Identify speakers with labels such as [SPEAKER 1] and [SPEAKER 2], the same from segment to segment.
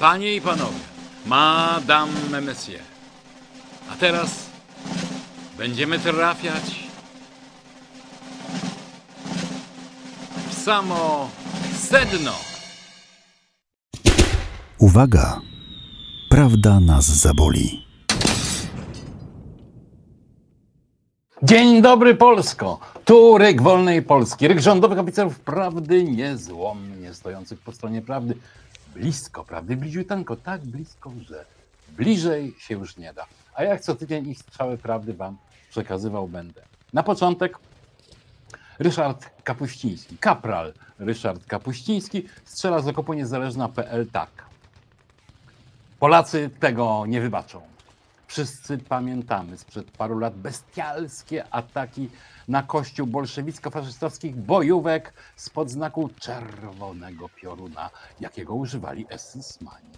[SPEAKER 1] Panie i panowie, Madame Messier. A teraz będziemy trafiać w samo sedno.
[SPEAKER 2] Uwaga! Prawda nas zaboli.
[SPEAKER 3] Dzień dobry Polsko! Tu ryk wolnej Polski, ryk rządowych oficerów prawdy niezłomnie stojących po stronie prawdy. Blisko prawdy, bliziuteńko, tak blisko, że bliżej się już nie da. A jak co tydzień ich strzały prawdy wam przekazywał będę. Na początek Ryszard Kapuściński, kapral Ryszard Kapuściński strzela z okopu niezależna.pl tak. Polacy tego nie wybaczą. Wszyscy pamiętamy sprzed paru lat bestialskie ataki na kościół bolszewicko-faszystowskich bojówek spod znaku czerwonego pioruna, jakiego używali esysmani.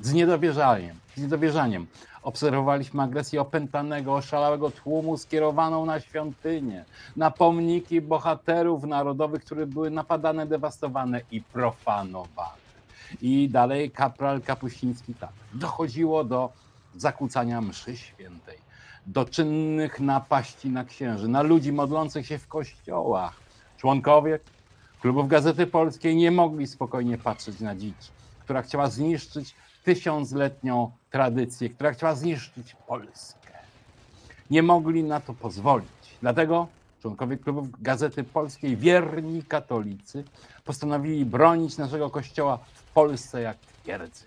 [SPEAKER 3] Z niedowierzaniem, z niedowierzaniem obserwowaliśmy agresję opętanego, oszalałego tłumu skierowaną na świątynie, na pomniki bohaterów narodowych, które były napadane, dewastowane i profanowane. I dalej kapral Kapuściński tak. Dochodziło do zakłócania mszy świętej, do czynnych napaści na księży, na ludzi modlących się w kościołach. Członkowie klubów Gazety Polskiej nie mogli spokojnie patrzeć na dzicz, która chciała zniszczyć tysiącletnią tradycję, która chciała zniszczyć Polskę. Nie mogli na to pozwolić. Dlatego członkowie klubów Gazety Polskiej, wierni katolicy, postanowili bronić naszego kościoła w Polsce jak twierdzy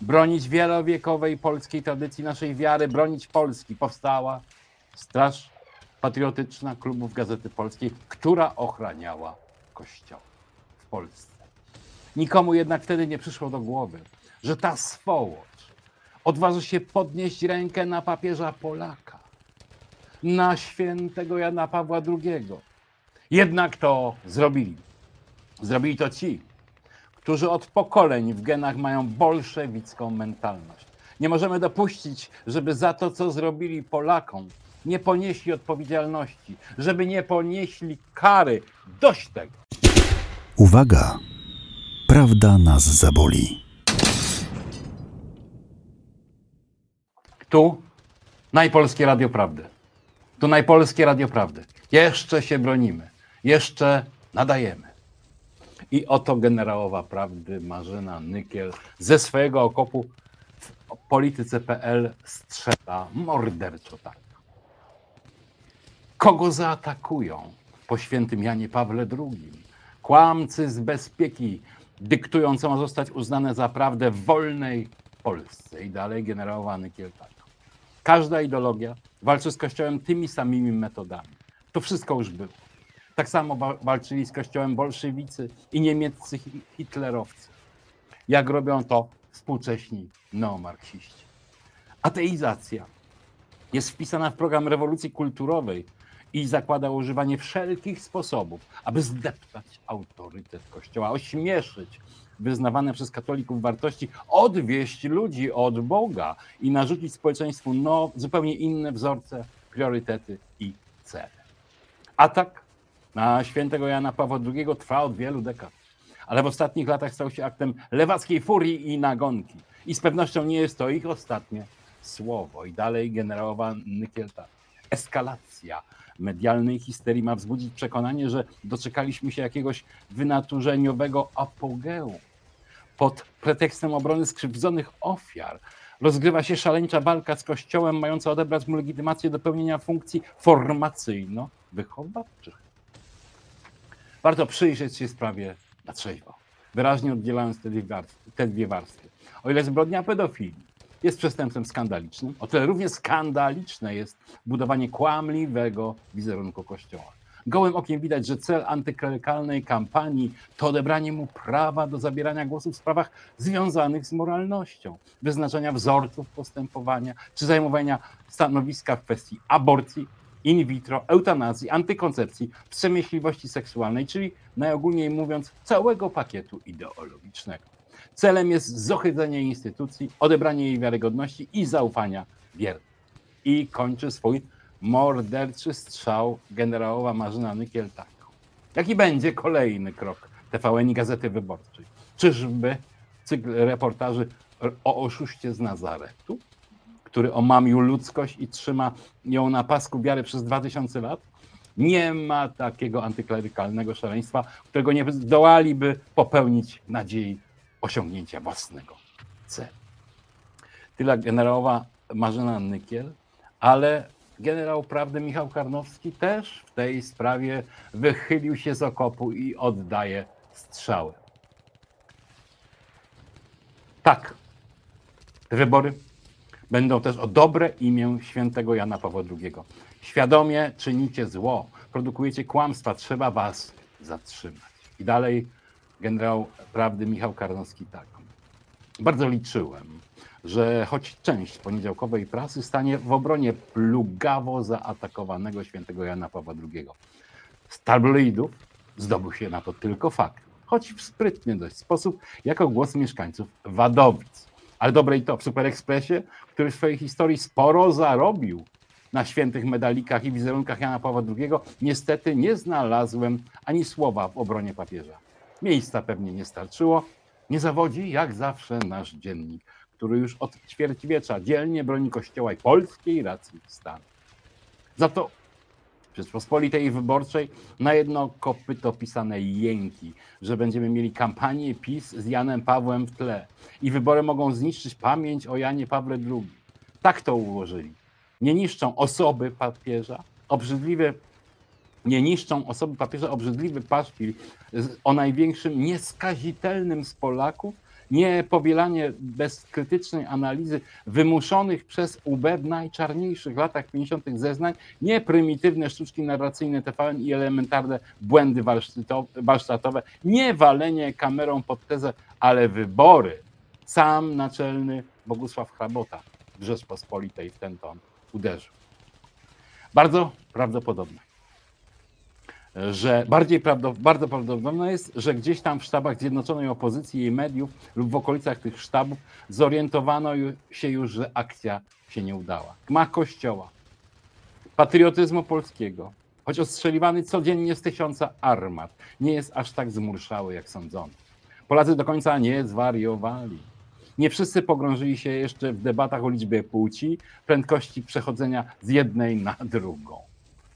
[SPEAKER 3] bronić wielowiekowej polskiej tradycji naszej wiary, bronić Polski. Powstała Straż Patriotyczna Klubów Gazety Polskiej, która ochraniała Kościoła w Polsce. Nikomu jednak wtedy nie przyszło do głowy, że ta swołocz odważy się podnieść rękę na papieża Polaka, na świętego Jana Pawła II. Jednak to zrobili. Zrobili to ci, którzy od pokoleń w genach mają bolszewicką mentalność. Nie możemy dopuścić, żeby za to, co zrobili Polakom, nie ponieśli odpowiedzialności, żeby nie ponieśli kary. Dość tego.
[SPEAKER 2] Uwaga! Prawda nas zaboli.
[SPEAKER 3] Tu najpolskie Radio Prawdy. Tu najpolskie Radio Prawdy. Jeszcze się bronimy. Jeszcze nadajemy. I oto generałowa prawdy Marzyna Nykiel ze swojego okopu w polityce.pl strzela morderczo tak. Kogo zaatakują po świętym Janie Pawle II? Kłamcy z bezpieki dyktują, co ma zostać uznane za prawdę w wolnej Polsce. I dalej generałowa Nykiel tak. Każda ideologia walczy z Kościołem tymi samymi metodami. To wszystko już było. Tak samo walczyli z kościołem bolszewicy i niemieccy hitlerowcy. Jak robią to współcześni neomarksiści. Ateizacja jest wpisana w program rewolucji kulturowej i zakłada używanie wszelkich sposobów, aby zdeptać autorytet Kościoła, ośmieszyć wyznawane przez katolików wartości, odwieść ludzi od Boga i narzucić społeczeństwu no, zupełnie inne wzorce, priorytety i cele. Atak na świętego Jana Pawła II trwa od wielu dekad, ale w ostatnich latach stał się aktem lewackiej furii i nagonki. I z pewnością nie jest to ich ostatnie słowo. I dalej generałowa Nykielta. Eskalacja medialnej histerii ma wzbudzić przekonanie, że doczekaliśmy się jakiegoś wynaturzeniowego apogeum. Pod pretekstem obrony skrzywdzonych ofiar rozgrywa się szaleńcza walka z Kościołem, mająca odebrać mu legitymację do pełnienia funkcji formacyjno-wychowawczych. Warto przyjrzeć się sprawie na trzeźwo, wyraźnie oddzielając te dwie, warstwy, te dwie warstwy. O ile zbrodnia pedofilii jest przestępstwem skandalicznym, o tyle równie skandaliczne jest budowanie kłamliwego wizerunku Kościoła. Gołym okiem widać, że cel antyklerykalnej kampanii to odebranie mu prawa do zabierania głosu w sprawach związanych z moralnością, wyznaczania wzorców postępowania czy zajmowania stanowiska w kwestii aborcji in vitro, eutanazji, antykoncepcji, przemyśliwości seksualnej, czyli najogólniej mówiąc całego pakietu ideologicznego. Celem jest zohydzenie instytucji, odebranie jej wiarygodności i zaufania wiernych. I kończy swój morderczy strzał generałowa Marzyna Nykiel tak. Jaki będzie kolejny krok TVN i Gazety Wyborczej? Czyżby cykl reportaży o oszuście z Nazaretu, który omamił ludzkość i trzyma ją na pasku wiary przez 2000 lat. Nie ma takiego antyklerykalnego szaleństwa, którego nie zdołaliby popełnić nadziei osiągnięcia własnego celu. Tyle generałowa Marzena Nykiel, ale generał prawdy Michał Karnowski też w tej sprawie wychylił się z okopu i oddaje strzały. Tak, te wybory będą też o dobre imię świętego Jana Pawła II. Świadomie czynicie zło, produkujecie kłamstwa, trzeba was zatrzymać. I dalej generał prawdy Michał Karnowski tak. Bardzo liczyłem, że choć część poniedziałkowej prasy stanie w obronie plugawo zaatakowanego świętego Jana Pawła II. Z tabloidów zdobył się na to tylko fakt, choć w sprytny dość sposób, jako głos mieszkańców Wadowic. Ale dobre i to w Super Expressie, który w swojej historii sporo zarobił na świętych medalikach i wizerunkach Jana Pawła II, niestety nie znalazłem ani słowa w obronie papieża. Miejsca pewnie nie starczyło. Nie zawodzi, jak zawsze, nasz dziennik, który już od ćwierćwiecza dzielnie broni Kościoła i polskiej racji stanu. Za to Rzeczpospolitej Wyborczej na jedno kopyto pisane jęki, że będziemy mieli kampanię PiS z Janem Pawłem w tle i wybory mogą zniszczyć pamięć o Janie Pawle II. Tak to ułożyli. Nie niszczą osoby papieża, obrzydliwe nie niszczą osoby papieża obrzydliwy paszkwil o największym nieskazitelnym z Polaków, nie powielanie bezkrytycznej analizy wymuszonych przez UB w najczarniejszych latach 50. zeznań, nie prymitywne sztuczki narracyjne TVN i elementarne błędy warsztatowe, nie walenie kamerą pod tezę, ale wybory. Sam naczelny Bogusław Hrabota w Rzeczpospolitej w ten ton uderzył. Bardzo prawdopodobne że bardziej bardzo prawdopodobne jest, że gdzieś tam w sztabach Zjednoczonej Opozycji i mediów lub w okolicach tych sztabów zorientowano się już, że akcja się nie udała. Gmach Kościoła, patriotyzmu polskiego, choć ostrzeliwany codziennie z tysiąca armat, nie jest aż tak zmurszały, jak sądzono. Polacy do końca nie zwariowali. Nie wszyscy pogrążyli się jeszcze w debatach o liczbie płci, prędkości przechodzenia z jednej na drugą.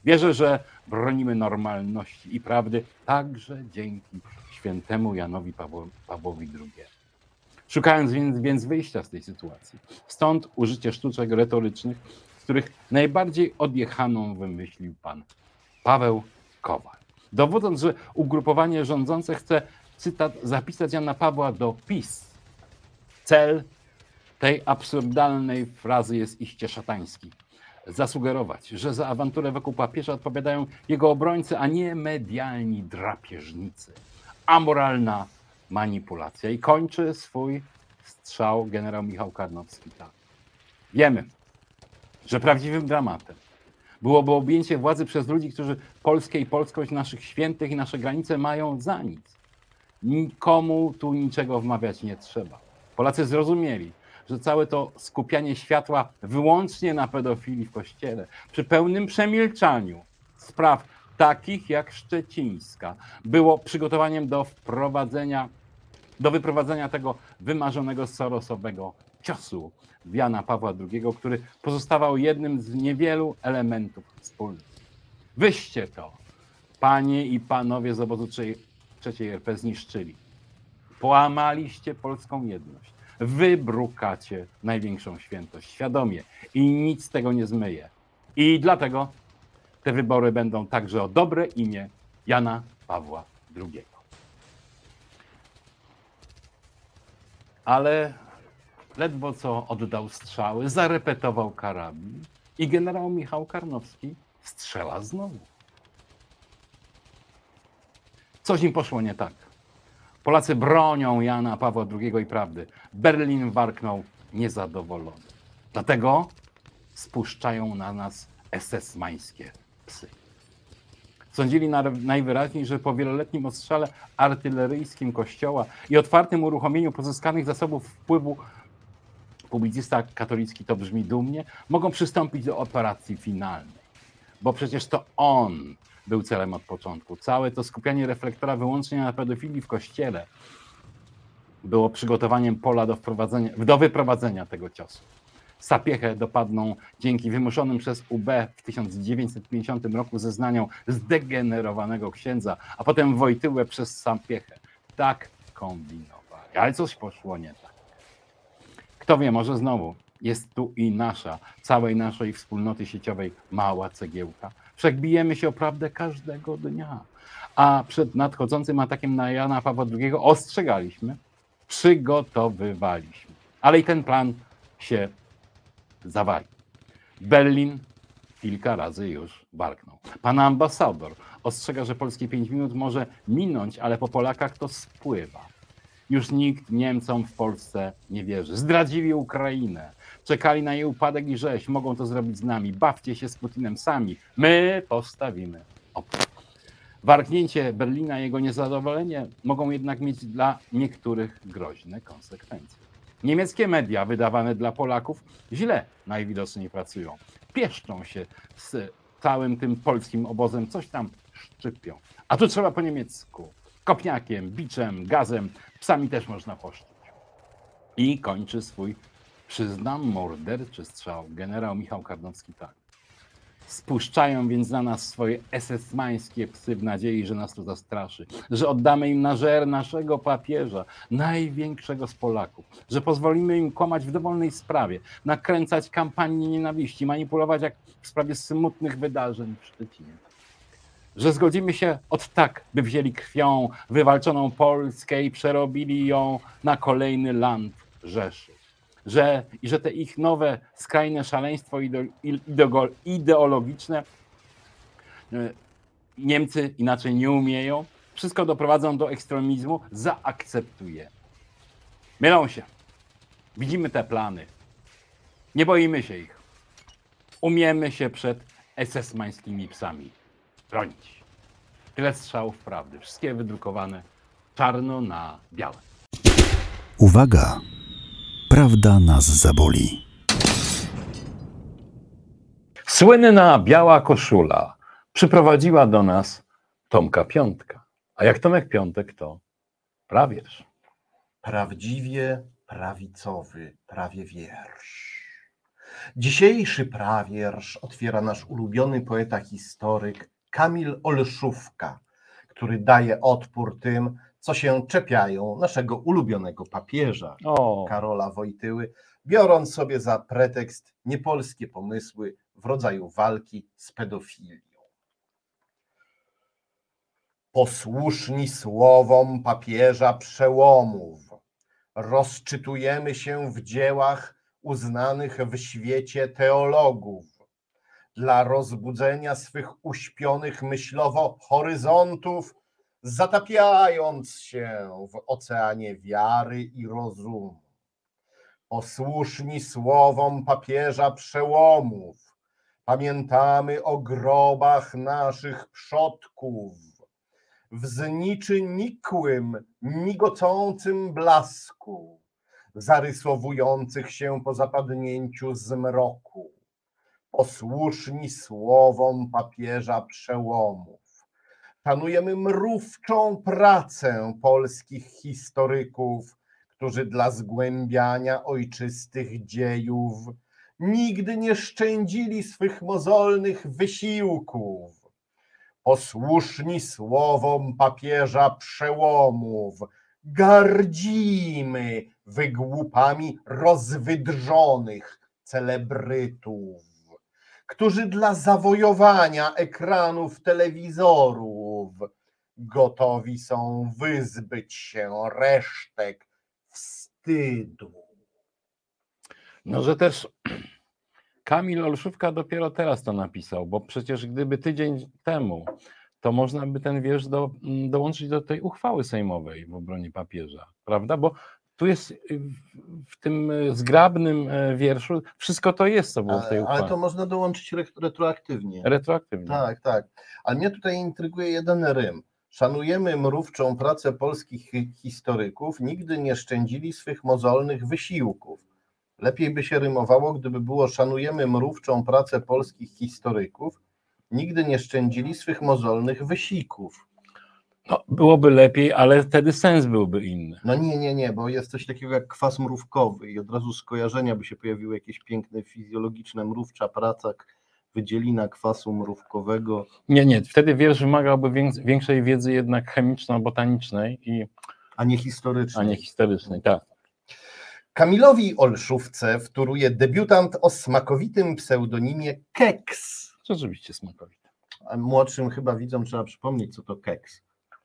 [SPEAKER 3] Wierzę, że bronimy normalności i prawdy także dzięki świętemu Janowi Pawłowi II. Szukając więc, więc wyjścia z tej sytuacji. Stąd użycie sztuczek retorycznych, z których najbardziej odjechaną wymyślił pan Paweł Kowal. Dowodząc, że ugrupowanie rządzące chce, cytat, zapisać Jana Pawła do PiS. Cel tej absurdalnej frazy jest iście szatański zasugerować, że za awanturę wokół papieża odpowiadają jego obrońcy, a nie medialni drapieżnicy. Amoralna manipulacja. I kończy swój strzał generał Michał Karnowski tak. Wiemy, że prawdziwym dramatem byłoby objęcie władzy przez ludzi, którzy Polskę i polskość naszych świętych i nasze granice mają za nic. Nikomu tu niczego wmawiać nie trzeba. Polacy zrozumieli, że całe to skupianie światła wyłącznie na pedofilii w kościele, przy pełnym przemilczaniu spraw takich jak szczecińska, było przygotowaniem do wprowadzenia, do wyprowadzenia tego wymarzonego sorosowego ciosu Jana Pawła II, który pozostawał jednym z niewielu elementów wspólnych. Wyście to, panie i panowie z obozu trzeciej RP zniszczyli. Połamaliście polską jedność wybrukacie największą świętość świadomie i nic z tego nie zmyje. I dlatego te wybory będą także o dobre imię Jana Pawła II. Ale ledwo co oddał strzały, zarepetował karabin i generał Michał Karnowski strzela znowu. Coś im poszło nie tak. Polacy bronią Jana Pawła II i prawdy. Berlin warknął niezadowolony. Dlatego spuszczają na nas SS-mańskie psy. Sądzili najwyraźniej, że po wieloletnim ostrzale artyleryjskim kościoła i otwartym uruchomieniu pozyskanych zasobów wpływu publicysta katolicki to brzmi dumnie, mogą przystąpić do operacji finalnej. Bo przecież to on był celem od początku. Całe to skupianie reflektora wyłącznie na pedofilii w kościele było przygotowaniem pola do, wprowadzenia, do wyprowadzenia tego ciosu. Sapiechę dopadną dzięki wymuszonym przez UB w 1950 roku zeznaniom zdegenerowanego księdza, a potem Wojtyłę przez Sapiechę. Tak kombinowali. Ale coś poszło nie tak. Kto wie, może znowu jest tu i nasza, całej naszej wspólnoty sieciowej mała cegiełka. Wszak bijemy się o prawdę każdego dnia. A przed nadchodzącym atakiem na Jana Pawła II ostrzegaliśmy, przygotowywaliśmy. Ale i ten plan się zawali. Berlin kilka razy już warknął. Pan ambasador ostrzega, że polskie 5 minut może minąć, ale po Polakach to spływa. Już nikt Niemcom w Polsce nie wierzy. Zdradzili Ukrainę. Czekali na jej upadek i rzeź. Mogą to zrobić z nami. Bawcie się z Putinem sami. My postawimy opór. Warknięcie Berlina i jego niezadowolenie mogą jednak mieć dla niektórych groźne konsekwencje. Niemieckie media wydawane dla Polaków źle najwidoczniej pracują. Pieszczą się z całym tym polskim obozem, coś tam szczypią. A tu trzeba po niemiecku. Kopniakiem, biczem, gazem, psami też można poszczyć. I kończy swój, przyznam, morderczy strzał generał Michał Karnowski tak. Spuszczają więc na nas swoje esesmańskie psy w nadziei, że nas to zastraszy, że oddamy im na żer naszego papieża, największego z Polaków, że pozwolimy im kłamać w dowolnej sprawie, nakręcać kampanię nienawiści, manipulować jak w sprawie smutnych wydarzeń w Szczecinie. Że zgodzimy się od tak, by wzięli krwią wywalczoną Polskę i przerobili ją na kolejny land Rzeszy że, i że te ich nowe skrajne szaleństwo ide- ideo- ideologiczne e, Niemcy inaczej nie umieją, wszystko doprowadzą do ekstremizmu, zaakceptuje. Mylą się. Widzimy te plany. Nie boimy się ich. Umiemy się przed SS-mańskimi psami bronić. Tyle strzałów prawdy. Wszystkie wydrukowane czarno na białe.
[SPEAKER 2] Uwaga! Prawda nas zaboli.
[SPEAKER 3] Słynna biała koszula przyprowadziła do nas Tomka Piątka. A jak Tomek Piątek, to prawierz.
[SPEAKER 4] prawdziwie prawicowy prawie wiersz. Dzisiejszy prawiersz otwiera nasz ulubiony poeta historyk Kamil Olszówka, który daje odpór tym, co się czepiają naszego ulubionego papieża
[SPEAKER 3] O,
[SPEAKER 4] Karola Wojtyły, biorąc sobie za pretekst niepolskie pomysły w rodzaju walki z pedofilią. Posłuszni słowom papieża przełomów, rozczytujemy się w dziełach uznanych w świecie teologów. Dla rozbudzenia swych uśpionych myślowo horyzontów, zatapiając się w oceanie wiary i rozumu. Posłuszni słowom papieża przełomów, pamiętamy o grobach naszych przodków w zniczy nikłym, migocącym blasku, zarysowujących się po zapadnięciu zmroku. Posłuszni słowom papieża przełomów. Szanujemy mrówczą pracę polskich historyków, którzy dla zgłębiania ojczystych dziejów nigdy nie szczędzili swych mozolnych wysiłków posłuszni słowom papieża przełomów, gardzimy wygłupami rozwydrzonych celebrytów, którzy dla zawojowania ekranów telewizorów gotowi są wyzbyć się resztek wstydu.
[SPEAKER 3] no że też Kamil Olszówka dopiero teraz to napisał, bo przecież gdyby tydzień temu, to można by ten wiersz do, m, dołączyć do tej uchwały sejmowej w obronie papieża, prawda? Bo tu jest y, w, tym y, zgrabnym e, wierszu wszystko to jest, co było w tej
[SPEAKER 4] Ale,
[SPEAKER 3] uchwale.
[SPEAKER 4] ale to można dołączyć re- retroaktywnie.
[SPEAKER 3] Retroaktywnie.
[SPEAKER 4] Tak, tak. Ale mnie tutaj intryguje jeden rym. Szanujemy mrówczą pracę polskich hi- historyków, nigdy nie szczędzili swych mozolnych wysiłków. Lepiej by się rymowało, gdyby było szanujemy mrówczą pracę polskich historyków, nigdy nie szczędzili swych mozolnych wysiłków.
[SPEAKER 3] No, byłoby lepiej, ale wtedy sens byłby inny.
[SPEAKER 4] No nie, nie, nie, bo jest coś takiego jak kwas mrówkowy i od razu skojarzenia by się pojawiły jakieś piękne fizjologiczne mrówcza praca, k- wydzielina kwasu mrówkowego.
[SPEAKER 3] Nie, nie, wtedy wiersz wymagałby wię- większej wiedzy jednak chemiczno-botanicznej, i,
[SPEAKER 4] A nie historyczny.
[SPEAKER 3] a nie historycznej. Tak.
[SPEAKER 4] Kamilowi Olszówce wtóruje debiutant o smakowitym pseudonimie Keks.
[SPEAKER 3] Rzeczywiście smakowite.
[SPEAKER 4] A młodszym chyba widzom trzeba przypomnieć, co to keks.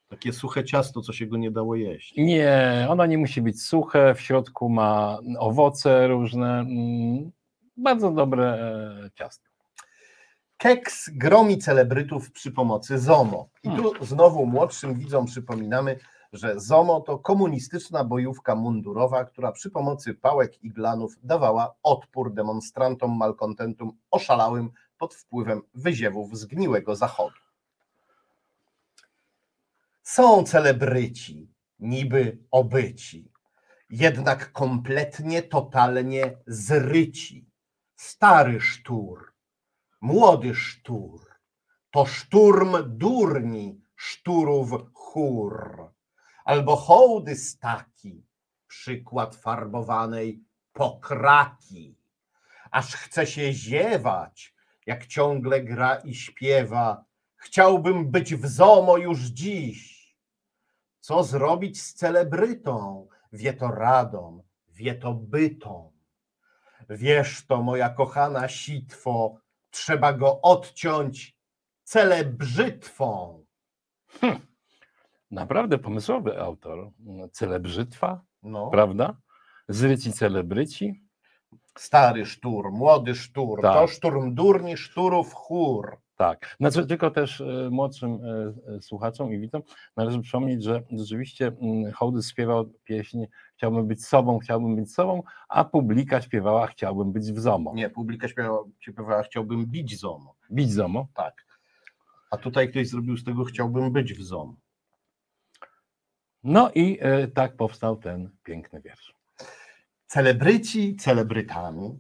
[SPEAKER 4] Takie suche ciasto, co się go nie dało jeść.
[SPEAKER 3] Nie, ono nie musi być suche, w środku ma owoce różne. mm, Bardzo dobre e, ciasto.
[SPEAKER 4] Keks gromi celebrytów przy pomocy ZOMO. I tu znowu młodszym widzom przypominamy, że ZOMO to komunistyczna bojówka mundurowa, która przy pomocy pałek i glanów dawała odpór demonstrantom malkontentum oszalałym pod wpływem wyziewów zgniłego zachodu. Są celebryci, niby obyci, jednak kompletnie, totalnie zryci. Stary sztur, młody sztur, to szturm durni szturów chór, albo hołdy staki, przykład farbowanej pokraki. Aż chce się ziewać, jak ciągle gra i śpiewa, chciałbym być w ZOMO już dziś. Co zrobić z celebrytą? Wie to radą, wie to bytą. Wiesz to, moja kochana sitwo, trzeba go odciąć celebrzytwą.
[SPEAKER 3] Naprawdę pomysłowy autor. Celebrzytwa,
[SPEAKER 4] No.
[SPEAKER 3] prawda? Zryci celebryci.
[SPEAKER 4] Stary sztur, młody sztur,
[SPEAKER 3] Tak.
[SPEAKER 4] to szturm durni, szturów chór.
[SPEAKER 3] Tak. Znaczy, tylko też e, młodszym e, e, słuchaczom i widzom należy przypomnieć, że rzeczywiście mm, Hołdys śpiewał pieśń Chciałbym być sobą, chciałbym być sobą, a publika śpiewała Chciałbym być w ZOMO.
[SPEAKER 4] Nie, publika śpiewała, śpiewała chciałbym bić ZOMO.
[SPEAKER 3] Bić ZOMO.
[SPEAKER 4] Tak. A tutaj ktoś zrobił z tego chciałbym być w ZOMO.
[SPEAKER 3] No i tak powstał ten piękny wiersz.
[SPEAKER 4] Celebryci celebrytami,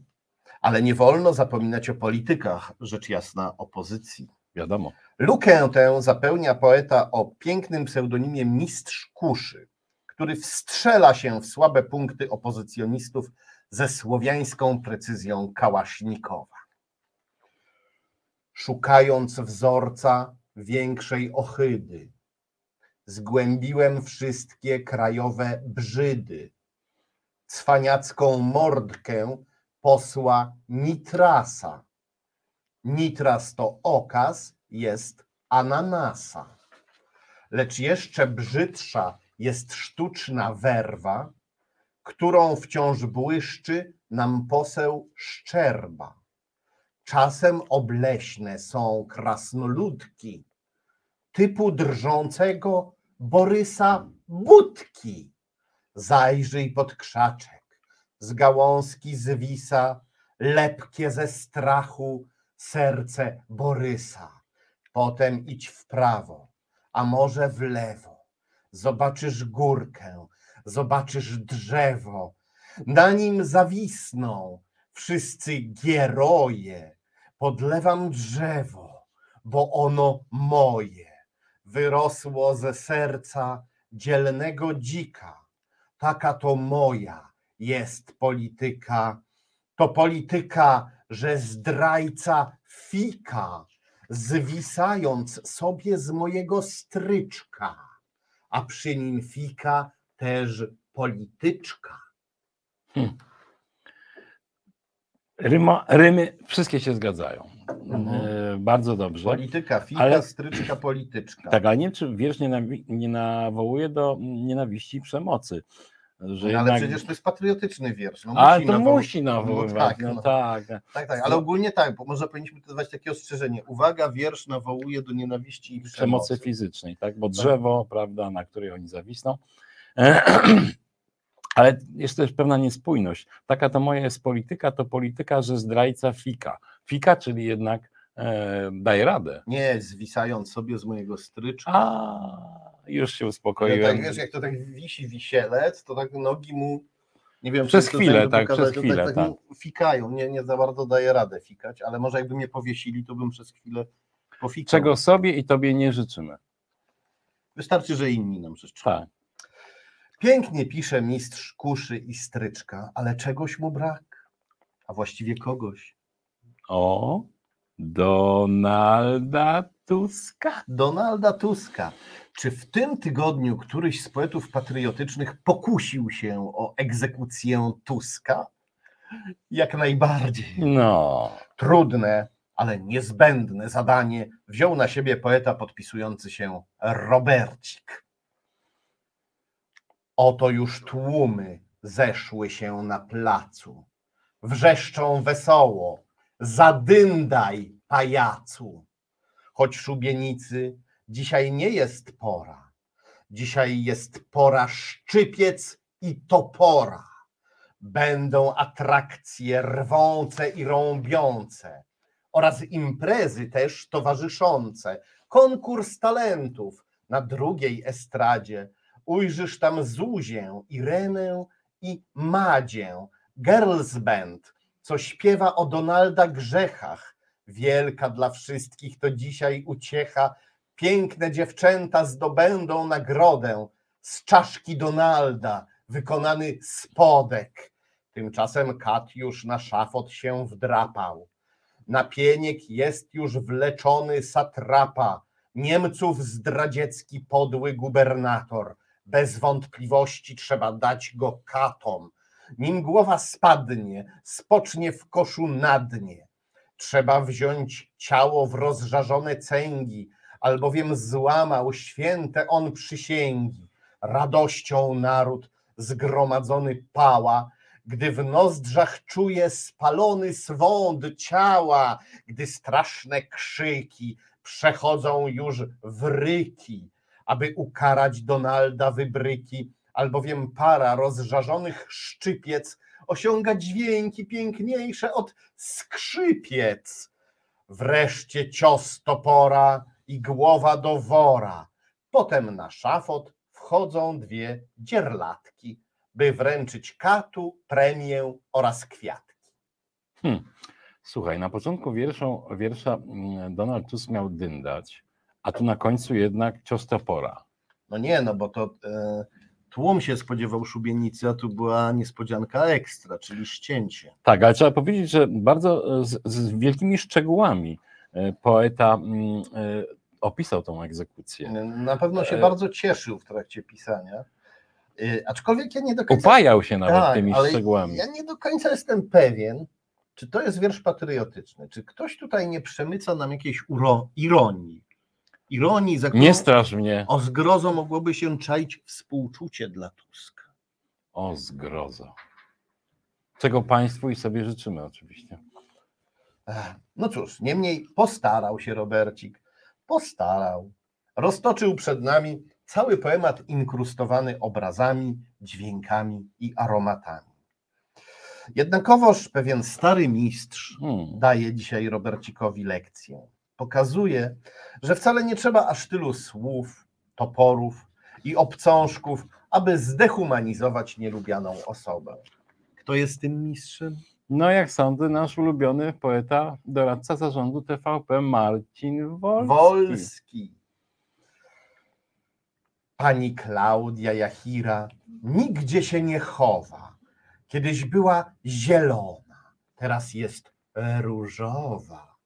[SPEAKER 4] ale nie wolno zapominać o politykach, rzecz jasna opozycji.
[SPEAKER 3] Wiadomo.
[SPEAKER 4] Lukę tę zapełnia poeta o pięknym pseudonimie Mistrz Kuszy, który wstrzela się w słabe punkty opozycjonistów ze słowiańską precyzją Kałasznikowa. Szukając wzorca większej ohydy, zgłębiłem wszystkie krajowe brzydy, cwaniacką mordkę posła Nitrasa. Nitras to okaz, jest ananasa. Lecz jeszcze brzydsza jest sztuczna werwa, którą wciąż błyszczy nam poseł Szczerba. Czasem obleśne są krasnoludki typu drżącego Borysa Budki. Zajrzyj pod krzaczek, z gałązki zwisa, lepkie ze strachu serce Borysa. Potem idź w prawo, a może w lewo. Zobaczysz górkę, zobaczysz drzewo. Na nim zawisną wszyscy gieroje. Podlewam drzewo, bo ono moje. Wyrosło ze serca dzielnego dzika. Taka to moja jest polityka. To polityka, że zdrajca fika, zwisając sobie z mojego stryczka, a przy nim fika też polityczka.
[SPEAKER 3] Ryma, rymy wszystkie się zgadzają.
[SPEAKER 4] Mhm.
[SPEAKER 3] E, bardzo dobrze.
[SPEAKER 4] Polityka fika,
[SPEAKER 3] Ale-
[SPEAKER 4] stryczka, polityczka.
[SPEAKER 3] Tak, ale nie wiem, czy wiersz nie, nawi- nie nawołuje do nienawiści i przemocy. Że
[SPEAKER 4] No, ale
[SPEAKER 3] jednak...
[SPEAKER 4] przecież to jest patriotyczny wiersz. No,
[SPEAKER 3] Ale to
[SPEAKER 4] nawoł-
[SPEAKER 3] musi nawoływać.
[SPEAKER 4] No tak,
[SPEAKER 3] no
[SPEAKER 4] no.
[SPEAKER 3] tak.
[SPEAKER 4] Tak, tak, ale ogólnie tak, bo może powinniśmy dać takie ostrzeżenie. Uwaga, wiersz nawołuje do nienawiści i
[SPEAKER 3] przemocy
[SPEAKER 4] przemocy.
[SPEAKER 3] fizycznej, tak? Bo drzewo, prawda, na której oni zawisną. Ale jest też pewna niespójność. Taka to moja jest polityka, to polityka, że zdrajca fika. Fika, czyli jednak e, daje radę.
[SPEAKER 4] Nie, zwisając sobie z mojego stryczka.
[SPEAKER 3] A, już się uspokoiłem.
[SPEAKER 4] tak, wiesz, jak to tak wisi wisielec, to tak nogi mu, nie wiem,
[SPEAKER 3] Przez
[SPEAKER 4] to
[SPEAKER 3] chwilę, tak,
[SPEAKER 4] pokazać,
[SPEAKER 3] przez chwilę,
[SPEAKER 4] tak, tak, mu fikają, nie, nie za bardzo daje radę fikać, ale może jakby mnie powiesili, to bym przez chwilę pofikał.
[SPEAKER 3] Czego sobie i tobie nie życzymy.
[SPEAKER 4] Wystarczy, że inni nam życzą.
[SPEAKER 3] Tak.
[SPEAKER 4] Pięknie pisze mistrz kuszy i stryczka, ale czegoś mu brak, a właściwie kogoś.
[SPEAKER 3] O, Donalda Tuska.
[SPEAKER 4] Donalda Tuska. Czy w tym tygodniu któryś z poetów patriotycznych pokusił się o egzekucję Tuska? Jak najbardziej.
[SPEAKER 3] No,
[SPEAKER 4] Trudne, ale niezbędne zadanie wziął na siebie poeta podpisujący się Robercik. Oto już tłumy zeszły się na placu. Wrzeszczą wesoło, zadyndaj, pajacu. Choć szubienicy, dzisiaj nie jest pora. Dzisiaj jest pora szczypiec i topora. Będą atrakcje rwące i rąbiące oraz imprezy też towarzyszące. Konkurs talentów na drugiej estradzie. Ujrzysz tam Zuzię, Irenę i Madzię, girls band, co śpiewa o Donalda grzechach. Wielka dla wszystkich to dzisiaj uciecha. Piękne dziewczęta zdobędą nagrodę z czaszki Donalda, wykonany spodek. Tymczasem kat już na szafot się wdrapał. Na pieniek jest już wleczony satrapa, Niemców zdradziecki podły gubernator. Bez wątpliwości trzeba dać go katom. Nim głowa spadnie, spocznie w koszu na dnie. Trzeba wziąć ciało w rozżarzone cęgi, albowiem złamał święte on przysięgi. Radością naród zgromadzony pała, gdy w nozdrzach czuje spalony swąd ciała, gdy straszne krzyki przechodzą już w ryki, aby ukarać Donalda wybryki, albowiem para rozżarzonych szczypiec osiąga dźwięki piękniejsze od skrzypiec. Wreszcie cios topora i głowa do wora. Potem na szafot wchodzą dwie dzierlatki, by wręczyć katu, premię oraz kwiatki.
[SPEAKER 3] Hmm. Słuchaj, na początku wierszą, wiersza mm, Donald Tusk miał dyndać, a tu na końcu jednak cios topora.
[SPEAKER 4] No nie, no bo to e, tłum się spodziewał szubienicy, a tu była niespodzianka ekstra, czyli ścięcie.
[SPEAKER 3] Tak, ale trzeba powiedzieć, że bardzo e, z, z wielkimi szczegółami poeta mm, e, opisał tą egzekucję.
[SPEAKER 4] Na pewno się
[SPEAKER 3] E,
[SPEAKER 4] bardzo cieszył w trakcie pisania. E, Aczkolwiek ja nie do końca.
[SPEAKER 3] Upajał się nawet
[SPEAKER 4] Tak,
[SPEAKER 3] tymi szczegółami.
[SPEAKER 4] Ja nie do końca jestem pewien, czy to jest wiersz patriotyczny, czy ktoś tutaj nie przemyca nam jakiejś uro, ironii. Ironii, za którą
[SPEAKER 3] Nie straż mnie.
[SPEAKER 4] o zgrozo mogłoby się czaić współczucie dla Tuska.
[SPEAKER 3] O zgrozo. Czego Państwu i sobie życzymy oczywiście.
[SPEAKER 4] Ech, No cóż, niemniej postarał się Robercik, postarał. Roztoczył przed nami cały poemat inkrustowany obrazami, dźwiękami i aromatami. Jednakowoż pewien stary mistrz
[SPEAKER 3] Hmm.
[SPEAKER 4] daje dzisiaj Robercikowi lekcję. Pokazuje, że wcale nie trzeba aż tylu słów, toporów i obcążków, aby zdehumanizować nielubianą osobę. Kto jest tym mistrzem?
[SPEAKER 3] No jak sądzę, nasz ulubiony poeta, doradca zarządu TVP Marcin Wolski.
[SPEAKER 4] Wolski. Pani Klaudia Jachira nigdzie się nie chowa. Kiedyś była zielona, teraz jest różowa.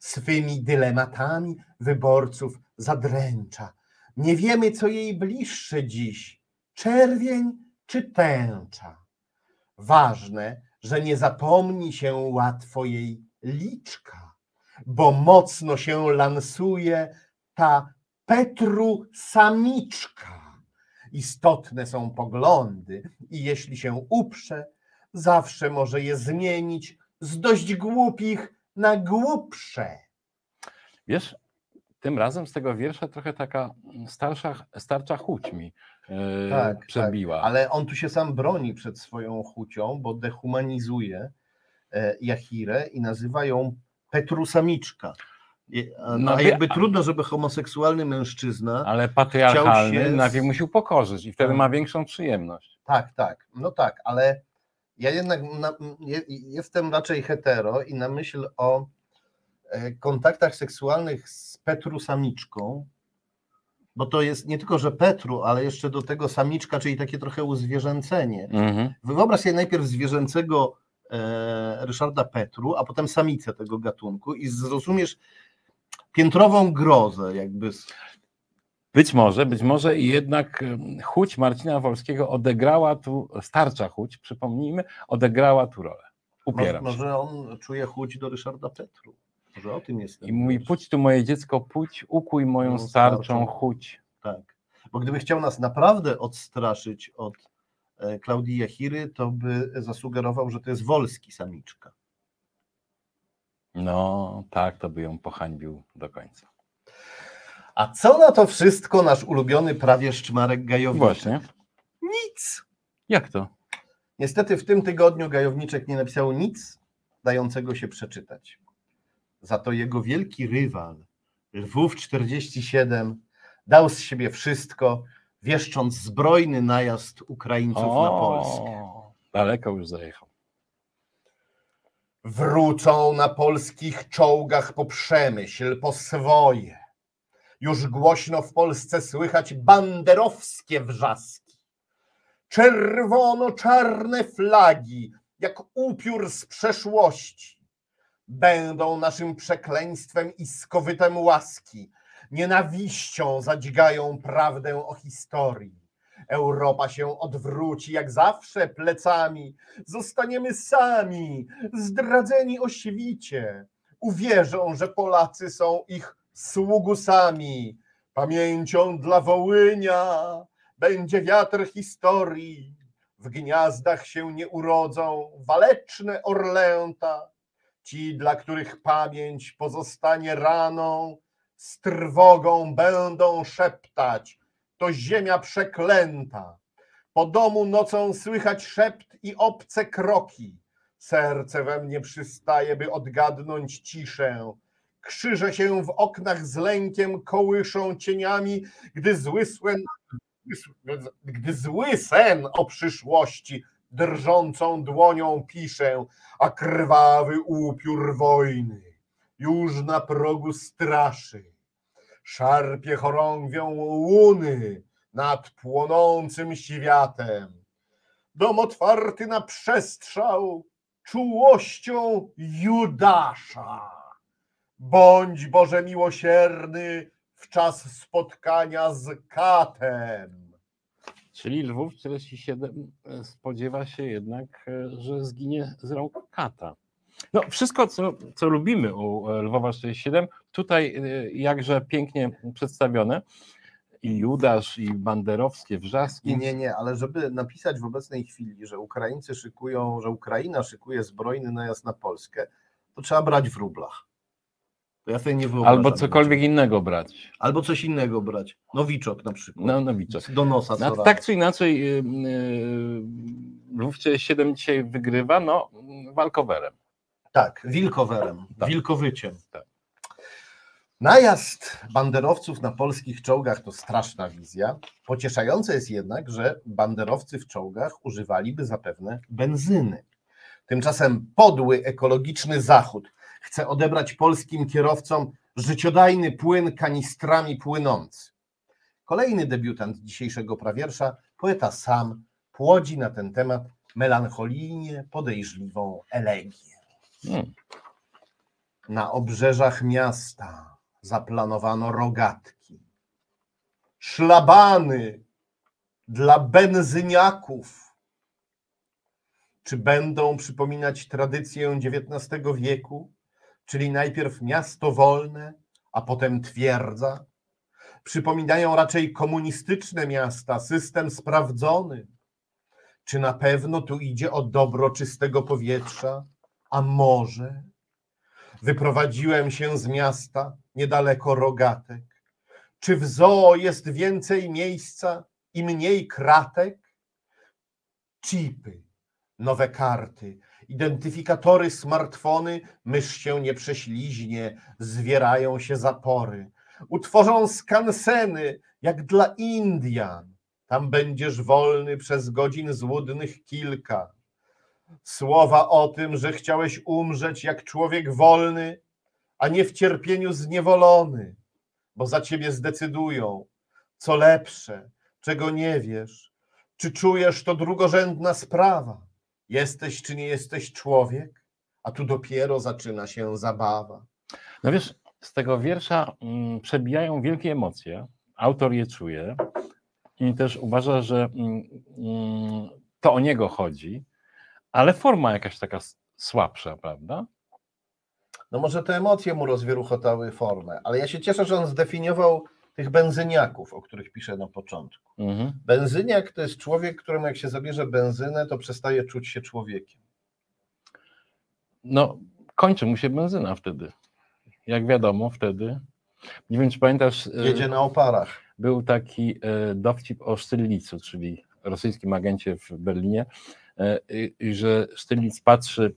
[SPEAKER 4] Swymi dylematami wyborców zadręcza. Nie wiemy, co jej bliższe dziś, czerwień czy tęcza. Ważne, że nie zapomni się łatwo jej liczka, bo mocno się lansuje ta Petru samiczka. Istotne są poglądy i jeśli się uprze, zawsze może je zmienić z dość głupich na głupsze.
[SPEAKER 3] Wiesz, tym razem z tego wiersza trochę taka starsza, starsza chuć mi e,
[SPEAKER 4] Tak,
[SPEAKER 3] przebiła.
[SPEAKER 4] Ale on tu się sam broni przed swoją chucią, bo dehumanizuje e, Jachirę i nazywa ją Petru samiczka. I- A,
[SPEAKER 3] No
[SPEAKER 4] a jakby trudno, żeby homoseksualny mężczyzna
[SPEAKER 3] Ale patriarchalny
[SPEAKER 4] się
[SPEAKER 3] najpierw musi upokorzyć i wtedy
[SPEAKER 4] Tak.
[SPEAKER 3] ma większą przyjemność.
[SPEAKER 4] Tak, tak, no tak, ale ja jednak na, je, jestem raczej hetero i na myśl o e, kontaktach seksualnych z Petru samiczką Bo to jest nie tylko, że Petru, ale jeszcze do tego samiczka, czyli takie trochę uzwierzęcenie.
[SPEAKER 3] Mhm.
[SPEAKER 4] Wyobraź sobie najpierw zwierzęcego e, Ryszarda Petru, a potem samicę tego gatunku i zrozumiesz piętrową grozę jakby.
[SPEAKER 3] Być może, być może i jednak em, chuć Marcina Wolskiego odegrała tu, starcza chuć, przypomnijmy, odegrała tu rolę.
[SPEAKER 4] Może,
[SPEAKER 3] Upieram się.
[SPEAKER 4] może on czuje chuć do Ryszarda Petru. Może o tym jest.
[SPEAKER 3] I mówi, pójdź tu moje dziecko, pójdź, ukuj moją
[SPEAKER 4] Moją
[SPEAKER 3] starczą chuć.
[SPEAKER 4] Tak. Bo gdyby chciał nas naprawdę odstraszyć od e, Klaudii Jachiry, to by zasugerował, że to jest Wolski samiczka.
[SPEAKER 3] No tak, to by ją pohańbił do końca.
[SPEAKER 4] A co na to wszystko nasz ulubiony prawieszcz Marek Gajowniczek?
[SPEAKER 3] Właśnie.
[SPEAKER 4] Nic.
[SPEAKER 3] Jak to?
[SPEAKER 4] Niestety w tym tygodniu Gajowniczek nie napisał nic dającego się przeczytać. Za to jego wielki rywal, Lwów 47, dał z siebie wszystko, wieszcząc zbrojny najazd Ukraińców na Polskę.
[SPEAKER 3] Daleko już zajechał.
[SPEAKER 4] Wrócą na polskich czołgach po przemyśl, po swoje. Już głośno w Polsce słychać banderowskie wrzaski. Czerwono-czarne flagi, jak upiór z przeszłości, będą naszym przekleństwem i skowytem łaski. Nienawiścią zadźgają prawdę o historii. Europa się odwróci jak zawsze plecami. Zostaniemy sami, zdradzeni o świcie. Uwierzą, że Polacy są ich sługusami. Pamięcią dla Wołynia będzie wiatr historii. W gniazdach się nie urodzą waleczne orlęta. Ci, dla których pamięć pozostanie raną, z trwogą będą szeptać: To ziemia przeklęta. Po domu nocą słychać szept i obce kroki. Serce we mnie przystaje, by odgadnąć ciszę. Krzyże się w oknach z lękiem kołyszą cieniami, gdy zły sen, gdy zły sen o przyszłości drżącą dłonią piszę, a krwawy upiór wojny już na progu straszy. Szarpie chorągwią łuny nad płonącym światem. Dom otwarty na przestrzał czułością Judasza. Bądź Boże miłosierny w czas spotkania z katem.
[SPEAKER 3] Czyli Lwów 47 spodziewa się jednak, e, że zginie z rąk kata. No, wszystko, co, co lubimy u e, Lwowa 47, tutaj e, jakże pięknie przedstawione. I Judasz, i banderowskie wrzaski.
[SPEAKER 4] Nie, nie, nie, ale żeby napisać w obecnej chwili, że Ukraińcy szykują, że Ukraina szykuje zbrojny najazd na Polskę, to trzeba brać w rublach. To ja sobie nie wyobrażam.
[SPEAKER 3] Albo cokolwiek innego brać.
[SPEAKER 4] Albo coś innego brać. Nowiczok na przykład.
[SPEAKER 3] No, Nowiczok.
[SPEAKER 4] Do nosa
[SPEAKER 3] No, tak czy inaczej, y, y, Lwów 47 dzisiaj wygrywa, no, walkowerem.
[SPEAKER 4] Tak, wilkowerem,
[SPEAKER 3] Tak.
[SPEAKER 4] wilkowyciem.
[SPEAKER 3] Tak.
[SPEAKER 4] Najazd banderowców na polskich czołgach to straszna wizja. Pocieszające jest jednak, że banderowcy w czołgach używaliby zapewne benzyny. Tymczasem podły ekologiczny Zachód chce odebrać polskim kierowcom życiodajny płyn kanistrami płynący. Kolejny debiutant dzisiejszego prawiersza, poeta sam, płodzi na ten temat melancholijnie podejrzliwą elegię.
[SPEAKER 3] Hmm.
[SPEAKER 4] Na obrzeżach miasta zaplanowano rogatki, szlabany dla benzyniaków. Czy będą przypominać tradycję XIX wieku, czyli najpierw miasto wolne, a potem twierdza? Przypominają raczej komunistyczne miasta, system sprawdzony. Czy na pewno tu idzie o dobro czystego powietrza? A może? Wyprowadziłem się z miasta niedaleko rogatek. Czy w zoo jest więcej miejsca i mniej kratek? Chipy, nowe karty, identyfikatory, smartfony, mysz się nie prześliźnie, zwierają się zapory. Utworzą skanseny, jak dla Indian. Tam będziesz wolny przez godzin złudnych kilka. Słowa o tym, że chciałeś umrzeć jak człowiek wolny, a nie w cierpieniu zniewolony, bo za ciebie zdecydują co lepsze, czego nie wiesz. Czy czujesz to drugorzędna sprawa? Jesteś czy nie jesteś człowiek? A tu dopiero zaczyna się zabawa.
[SPEAKER 3] No wiesz, z tego wiersza mm, przebijają wielkie emocje. Autor je czuje i też uważa, że mm, mm, to o niego chodzi, ale forma jakaś taka słabsza, prawda?
[SPEAKER 4] No może te emocje mu rozwieruchotały formę, ale ja się cieszę, że on zdefiniował tych benzyniaków, o których piszę na początku.
[SPEAKER 3] Mhm.
[SPEAKER 4] Benzyniak to jest człowiek, któremu jak się zabierze benzynę, to przestaje czuć się człowiekiem.
[SPEAKER 3] No, kończy mu się benzyna wtedy. Jak wiadomo, wtedy. Nie wiem, czy pamiętasz, e,
[SPEAKER 4] Jedzie na oparach.
[SPEAKER 3] był taki e, dowcip o Sztylnicu, czyli rosyjskim agencie w Berlinie, e, że Sztylnic patrzy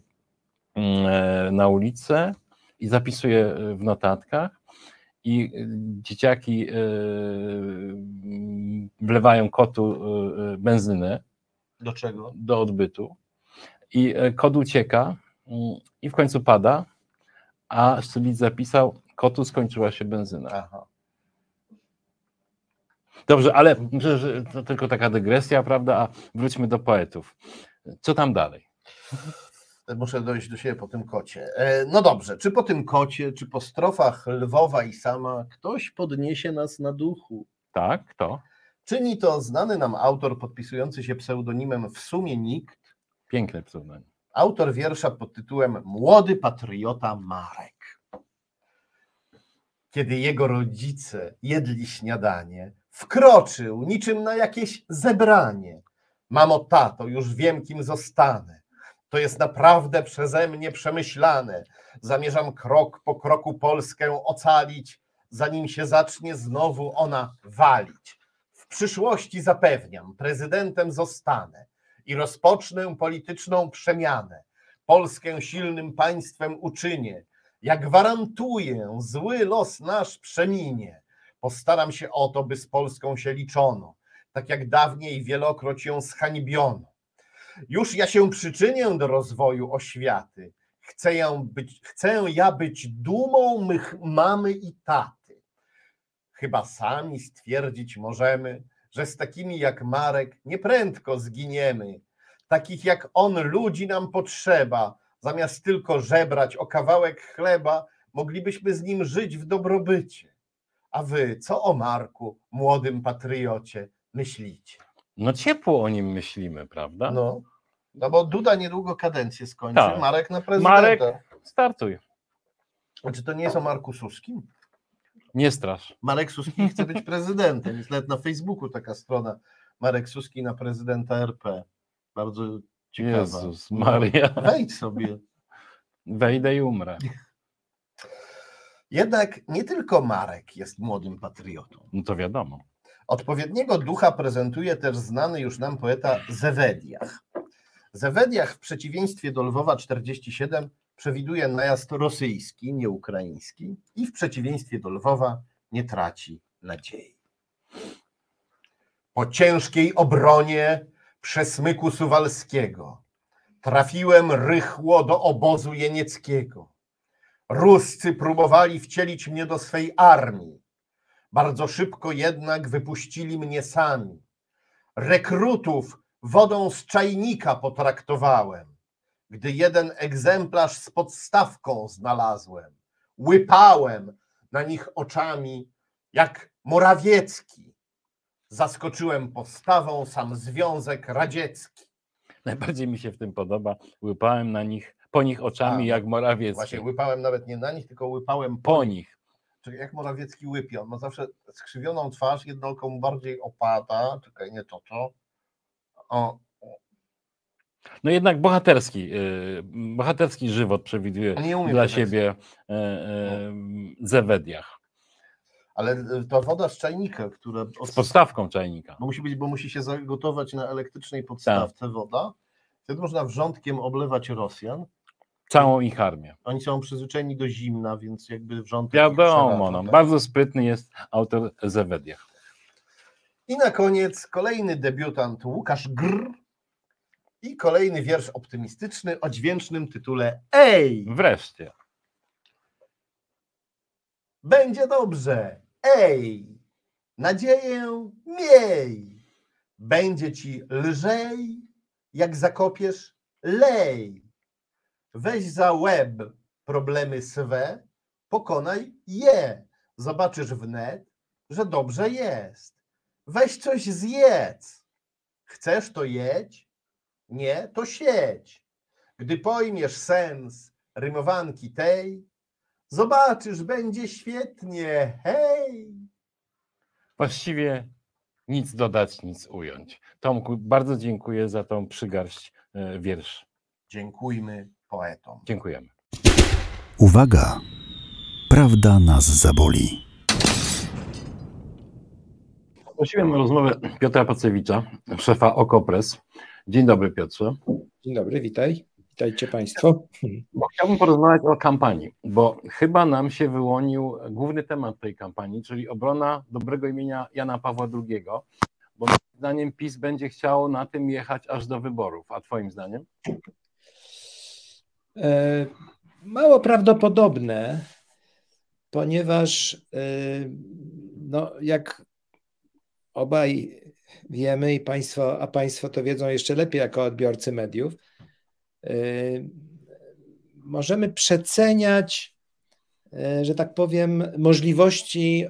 [SPEAKER 3] mm, na ulicę i zapisuje w notatkach i e, dzieciaki e, mm, wlewają kotu benzynę
[SPEAKER 4] Do czego?
[SPEAKER 3] do odbytu i kot ucieka mm, i w końcu pada, a Sztylnic zapisał, kotu skończyła się benzyna.
[SPEAKER 4] Aha.
[SPEAKER 3] Dobrze, ale to tylko taka dygresja, prawda? A wróćmy do poetów. Co tam dalej?
[SPEAKER 4] Muszę dojść do siebie po tym kocie. E, No dobrze, czy po tym kocie, czy po strofach Lwowa i sama ktoś podniesie nas na duchu?
[SPEAKER 3] Tak, kto?
[SPEAKER 4] Czyni to znany nam autor podpisujący się pseudonimem w sumie nikt,
[SPEAKER 3] Piękny pseudonim.
[SPEAKER 4] autor wiersza pod tytułem Młody patriota Marek. Kiedy jego rodzice jedli śniadanie, wkroczył niczym na jakieś zebranie. Mamo, tato, już wiem, kim zostanę. To jest naprawdę przeze mnie przemyślane. Zamierzam krok po kroku Polskę ocalić, zanim się zacznie znowu ona walić. W przyszłości zapewniam, prezydentem zostanę i rozpocznę polityczną przemianę. Polskę silnym państwem uczynię. Ja gwarantuję, zły los nasz przeminie. Postaram się o to, by z Polską się liczono, tak jak dawniej wielokroć ją zhańbiono. Już ja się przyczynię do rozwoju oświaty. Chcę, ją być, chcę ja być dumą mych mamy i taty. Chyba sami stwierdzić możemy, że z takimi jak Marek nieprędko zginiemy. Takich jak on ludzi nam potrzeba. Zamiast tylko żebrać o kawałek chleba, moglibyśmy z nim żyć w dobrobycie. A wy, co o Marku, młodym patriocie, myślicie?
[SPEAKER 3] No ciepło o nim myślimy, prawda?
[SPEAKER 4] No, no bo Duda niedługo kadencję skończy,
[SPEAKER 3] Tak.
[SPEAKER 4] Marek na prezydenta.
[SPEAKER 3] Marek, startuj.
[SPEAKER 4] A czy to nie jest o Marku Suskim?
[SPEAKER 3] Nie strasz.
[SPEAKER 4] Marek Suski chce być prezydentem. Jest nawet na Facebooku taka strona Marek Suski na prezydenta RP. Bardzo ciekawa.
[SPEAKER 3] Jezus Maria.
[SPEAKER 4] Wejdź sobie.
[SPEAKER 3] Wejdę i umrę.
[SPEAKER 4] Jednak nie tylko Marek jest młodym patriotą.
[SPEAKER 3] No to wiadomo.
[SPEAKER 4] Odpowiedniego ducha prezentuje też znany już nam poeta Zewediach. Zewediach w przeciwieństwie do Lwowa 47 przewiduje najazd rosyjski, nie ukraiński i w przeciwieństwie do Lwowa nie traci nadziei. Po ciężkiej obronie przesmyku suwalskiego trafiłem rychło do obozu jenieckiego. Ruscy próbowali wcielić mnie do swej armii. Bardzo szybko jednak wypuścili mnie sami. Rekrutów wodą z czajnika potraktowałem. Gdy jeden egzemplarz z podstawką znalazłem, łypałem na nich oczami jak Morawiecki. Zaskoczyłem postawą sam Związek Radziecki.
[SPEAKER 3] Najbardziej mi się w tym podoba. Łypałem na nich, po nich oczami
[SPEAKER 4] A,
[SPEAKER 3] jak Morawiecki.
[SPEAKER 4] Właśnie łypałem nawet nie na nich, tylko łypałem
[SPEAKER 3] Po nich.
[SPEAKER 4] Czekaj, jak Morawiecki łypie, on ma zawsze skrzywioną twarz, jedno oko mu bardziej opada, czekaj, nie to, to. O,
[SPEAKER 3] No jednak bohaterski, yy, bohaterski żywot przewiduje dla siebie e, e, Zewediach.
[SPEAKER 4] Ale y, ta woda z czajnika, która. Od...
[SPEAKER 3] Z podstawką czajnika.
[SPEAKER 4] Bo musi być, bo musi się zagotować na elektrycznej podstawce
[SPEAKER 3] Tak.
[SPEAKER 4] woda. Wtedy można wrzątkiem oblewać Rosjan.
[SPEAKER 3] Całą ich armię.
[SPEAKER 4] Oni są przyzwyczajeni do zimna, więc jakby wrzątek.
[SPEAKER 3] Wiadomo, no,
[SPEAKER 4] tak?
[SPEAKER 3] bardzo sprytny jest autor Zewediach.
[SPEAKER 4] I na koniec kolejny debiutant Łukasz Gr. I kolejny wiersz optymistyczny o dźwięcznym tytule Ej!
[SPEAKER 3] Wreszcie.
[SPEAKER 4] Będzie dobrze. Ej! Nadzieję miej. Będzie ci lżej, jak zakopiesz lej. Weź za łeb problemy swe, pokonaj je. Zobaczysz wnet, że dobrze jest. Weź coś zjedz. Chcesz to jedź? Nie, to sieć. Gdy pojmiesz sens rymowanki tej, zobaczysz, będzie świetnie. Hej!
[SPEAKER 3] Właściwie nic dodać, nic ująć. Tomku, bardzo dziękuję za tą przygarść e, wiersz.
[SPEAKER 4] Dziękujmy poetom.
[SPEAKER 3] Dziękujemy.
[SPEAKER 2] Uwaga! Prawda nas zaboli.
[SPEAKER 3] Prosiłem na rozmowę Piotra Pacewicza, szefa Okopres. Dzień dobry Piotrze.
[SPEAKER 5] Dzień dobry, witaj. Witajcie Państwo.
[SPEAKER 3] Bo chciałbym porozmawiać o kampanii, bo chyba nam się wyłonił główny temat tej kampanii, czyli obrona dobrego imienia Jana Pawła II, bo moim zdaniem PiS będzie chciał na tym jechać aż do wyborów. A Twoim zdaniem?
[SPEAKER 5] E, mało prawdopodobne, ponieważ e, no, jak obaj wiemy i państwo, a Państwo to wiedzą jeszcze lepiej jako odbiorcy mediów, e, możemy przeceniać, że tak powiem, możliwości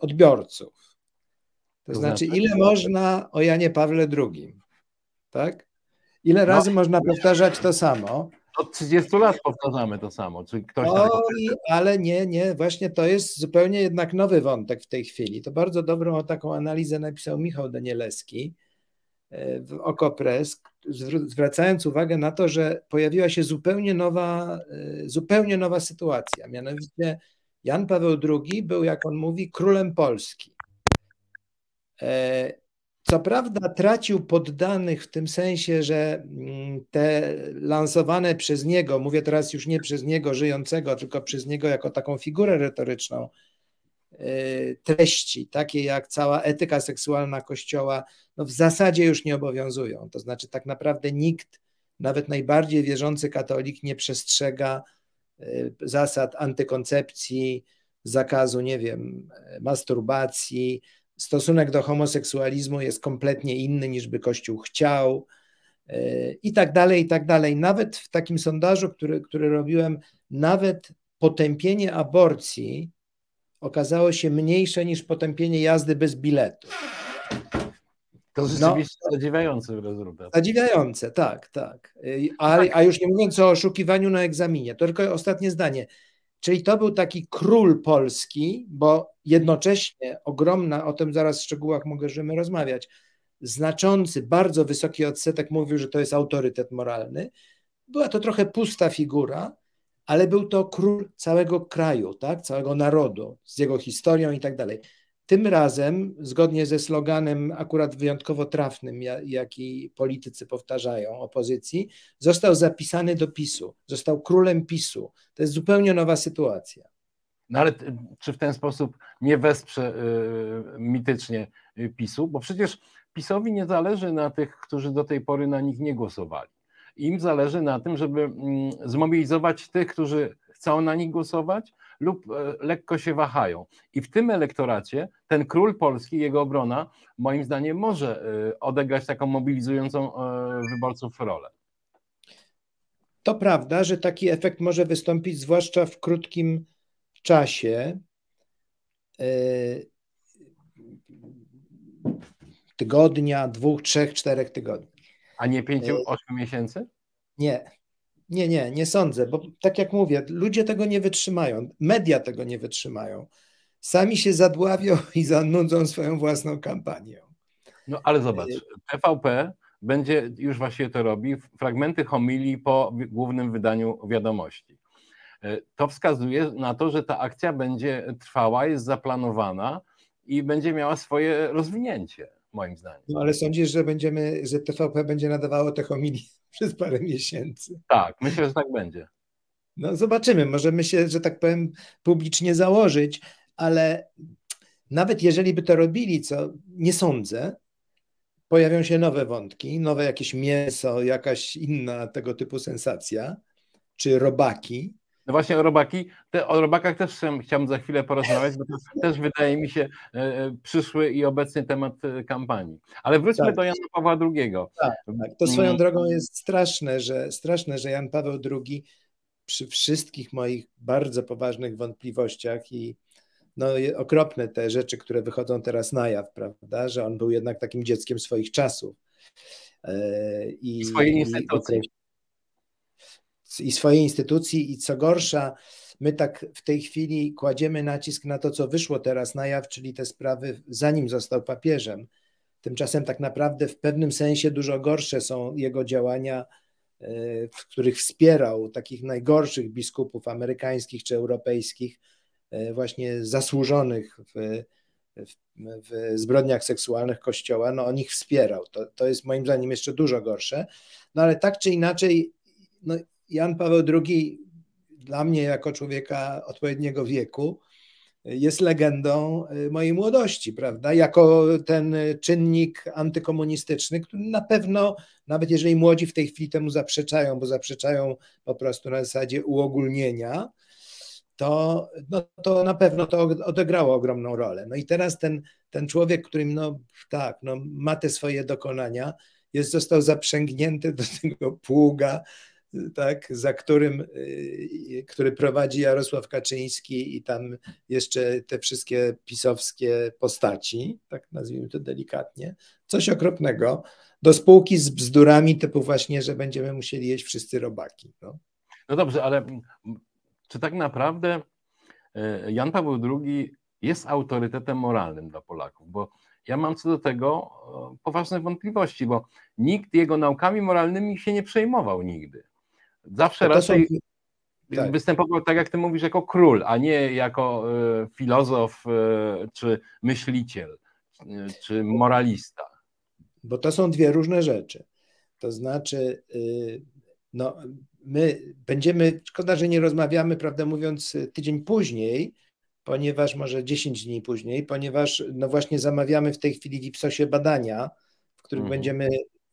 [SPEAKER 5] odbiorców. To, znaczy,
[SPEAKER 3] znaczy?
[SPEAKER 5] ile można o Janie Pawle II, tak? Ile razy można powtarzać to samo?
[SPEAKER 3] Od 30 lat powtarzamy to samo. Czy ktoś tego...
[SPEAKER 5] Oj, ale nie, nie, właśnie to jest zupełnie jednak nowy wątek w tej chwili. To bardzo dobrą taką analizę napisał Michał Danielewski e, w Okopres, zwr- zwracając uwagę na to, że pojawiła się zupełnie nowa, e, zupełnie nowa sytuacja. Mianowicie Jan Paweł II był, jak on mówi, królem Polski. Co prawda tracił poddanych w tym sensie, że mm, te lansowane przez niego, mówię teraz już nie przez niego żyjącego, tylko przez niego jako taką figurę retoryczną, e, treści, takie jak cała etyka seksualna Kościoła, no w zasadzie już nie obowiązują. To znaczy, tak naprawdę nikt, nawet najbardziej wierzący katolik, nie przestrzega e, zasad antykoncepcji, zakazu, nie wiem, masturbacji, stosunek do homoseksualizmu jest kompletnie inny niż by Kościół chciał yy, i tak dalej, i tak dalej. Nawet w takim sondażu, który, który robiłem, nawet potępienie aborcji okazało się mniejsze niż potępienie jazdy bez biletu.
[SPEAKER 3] To rzeczywiście zadziwiający rezultat.
[SPEAKER 5] Zadziwiające, tak, tak. Yy, A, a już nie mówiąc o oszukiwaniu na egzaminie, to tylko ostatnie zdanie. Czyli to był taki król polski, bo jednocześnie ogromna, o tym zaraz w szczegółach możemy rozmawiać, znaczący, bardzo wysoki odsetek mówił, że to jest autorytet moralny. Była to trochę pusta figura, ale był to król całego kraju, tak? całego narodu, z jego historią i tak dalej. Tym razem, zgodnie ze sloganem akurat wyjątkowo trafnym, jaki politycy powtarzają opozycji, został zapisany do PiSu, został królem PiSu. To jest zupełnie nowa sytuacja.
[SPEAKER 3] No ale czy w ten sposób nie wesprze y, mitycznie PiSu? Bo przecież PiSowi nie zależy na tych, którzy do tej pory na nich nie głosowali. Im zależy na tym, żeby mm, zmobilizować tych, którzy chcą na nich głosować lub lekko się wahają. I w tym elektoracie ten król polski, jego obrona, moim zdaniem, może odegrać taką mobilizującą wyborców rolę.
[SPEAKER 5] To prawda, że taki efekt może wystąpić, zwłaszcza w krótkim czasie. Tygodnia, dwóch, trzech, czterech tygodni.
[SPEAKER 3] A nie pięciu, ośmiu miesięcy?
[SPEAKER 5] Nie, nie, nie, nie sądzę, bo tak jak mówię, ludzie tego nie wytrzymają, media tego nie wytrzymają. Sami się zadławią i zanudzą swoją własną kampanią.
[SPEAKER 3] No ale zobacz, TVP będzie już właściwie to robi, fragmenty homilii po głównym wydaniu wiadomości. To wskazuje na to, że ta akcja będzie trwała, jest zaplanowana i będzie miała swoje rozwinięcie, moim zdaniem.
[SPEAKER 5] No ale sądzisz, że będziemy, że TVP będzie nadawało te homilii przez parę miesięcy.
[SPEAKER 3] Tak, myślę, że tak będzie.
[SPEAKER 5] No zobaczymy, możemy się, że tak powiem, publicznie założyć, ale nawet jeżeli by to robili, co nie sądzę, pojawią się nowe wątki, nowe jakieś mięso, jakaś inna tego typu sensacja, czy robaki.
[SPEAKER 3] No właśnie o robaki, te, o robakach też chciałbym za chwilę porozmawiać, bo to też wydaje mi się e, e, przyszły i obecny temat e, kampanii. Ale wróćmy tak. do Jana Pawła II.
[SPEAKER 5] Tak, tak. To swoją mm. drogą jest straszne, że straszne, że Jan Paweł II przy wszystkich moich bardzo poważnych wątpliwościach i no, okropne te rzeczy, które wychodzą teraz na jaw, prawda, że on był jednak takim dzieckiem swoich czasów.
[SPEAKER 3] I, swojej instytucji.
[SPEAKER 5] I swojej instytucji, i co gorsza, my tak w tej chwili kładziemy nacisk na to, co wyszło teraz na jaw, czyli te sprawy, zanim został papieżem. Tymczasem tak naprawdę w pewnym sensie dużo gorsze są jego działania w których wspierał takich najgorszych biskupów amerykańskich czy europejskich, e, właśnie zasłużonych w, w, w zbrodniach seksualnych Kościoła, no on ich wspierał. To, to jest moim zdaniem jeszcze dużo gorsze. No ale tak czy inaczej, no Jan Paweł II dla mnie jako człowieka odpowiedniego wieku jest legendą y, mojej młodości, prawda? Jako ten czynnik antykomunistyczny, który na pewno, nawet jeżeli młodzi w tej chwili temu zaprzeczają, bo zaprzeczają po prostu na zasadzie uogólnienia, to, no, to na pewno to odegrało ogromną rolę. No i teraz ten, ten człowiek, którym no tak, no, ma te swoje dokonania, jest, został zaprzęgnięty do tego pługa tak, za którym, y, który prowadzi Jarosław Kaczyński i tam jeszcze te wszystkie pisowskie postaci, tak nazwijmy to delikatnie, coś okropnego, do spółki z bzdurami typu właśnie, że będziemy musieli jeść wszyscy robaki. No,
[SPEAKER 3] no dobrze, ale czy tak naprawdę y, Jan Paweł II jest autorytetem moralnym dla Polaków? Bo ja mam co do tego poważne wątpliwości, bo nikt jego naukami moralnymi się nie przejmował nigdy. Zawsze raczej są... tak. występował tak, jak ty mówisz, jako król, a nie jako y, filozof y, czy myśliciel, y, czy moralista.
[SPEAKER 5] Bo to są dwie różne rzeczy. To znaczy, no, my będziemy, szkoda, że nie rozmawiamy, prawdę mówiąc, tydzień później, ponieważ może 10 dni później, ponieważ no właśnie zamawiamy w tej chwili w Ipsosie badania, w których mhm. będziemy,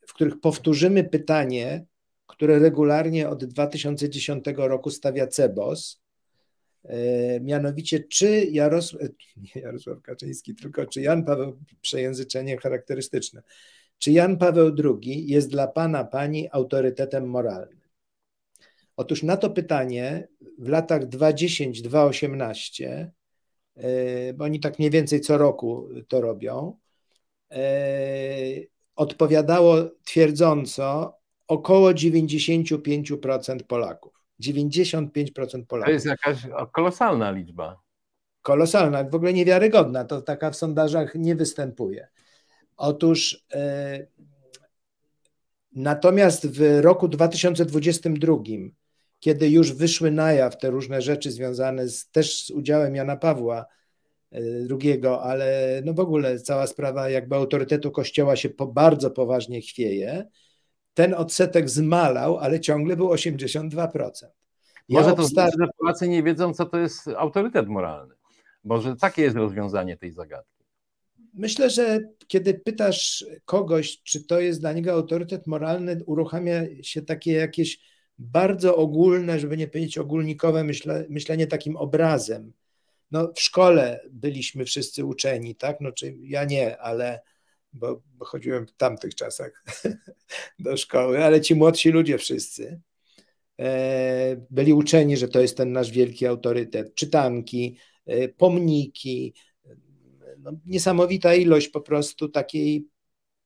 [SPEAKER 5] w których powtórzymy pytanie, które regularnie od 2010 roku stawia CEBOS, e, mianowicie czy Jarosław, nie Jarosław Kaczyński, tylko czy Jan Paweł, przejęzyczenie charakterystyczne, czy Jan Paweł II jest dla Pana, Pani autorytetem moralnym? Otóż na to pytanie w latach 2010-2018, e, bo oni tak mniej więcej co roku to robią, e, odpowiadało twierdząco około 95% Polaków. 95% Polaków.
[SPEAKER 3] To jest jakaś kolosalna liczba.
[SPEAKER 5] Kolosalna, w ogóle niewiarygodna. To taka w sondażach nie występuje. Otóż e, natomiast w roku 2022, kiedy już wyszły na jaw te różne rzeczy związane z, też z udziałem Jana Pawła II, ale no w ogóle cała sprawa jakby autorytetu Kościoła się po, bardzo poważnie chwieje, ten odsetek zmalał, ale ciągle był 82%.
[SPEAKER 3] Ja Może to obsta... znaczy, że Polacy nie wiedzą, co to jest autorytet moralny. Może takie jest rozwiązanie tej zagadki.
[SPEAKER 5] Myślę, że kiedy pytasz kogoś, czy to jest dla niego autorytet moralny, uruchamia się takie jakieś bardzo ogólne, żeby nie powiedzieć ogólnikowe myśle, myślenie takim obrazem. No, w szkole byliśmy wszyscy uczeni, tak? No, czy ja nie, ale bo, bo chodziłem w tamtych czasach do szkoły, ale ci młodsi ludzie wszyscy e, byli uczeni, że to jest ten nasz wielki autorytet. Czytanki, e, pomniki, no, niesamowita ilość po prostu takiej,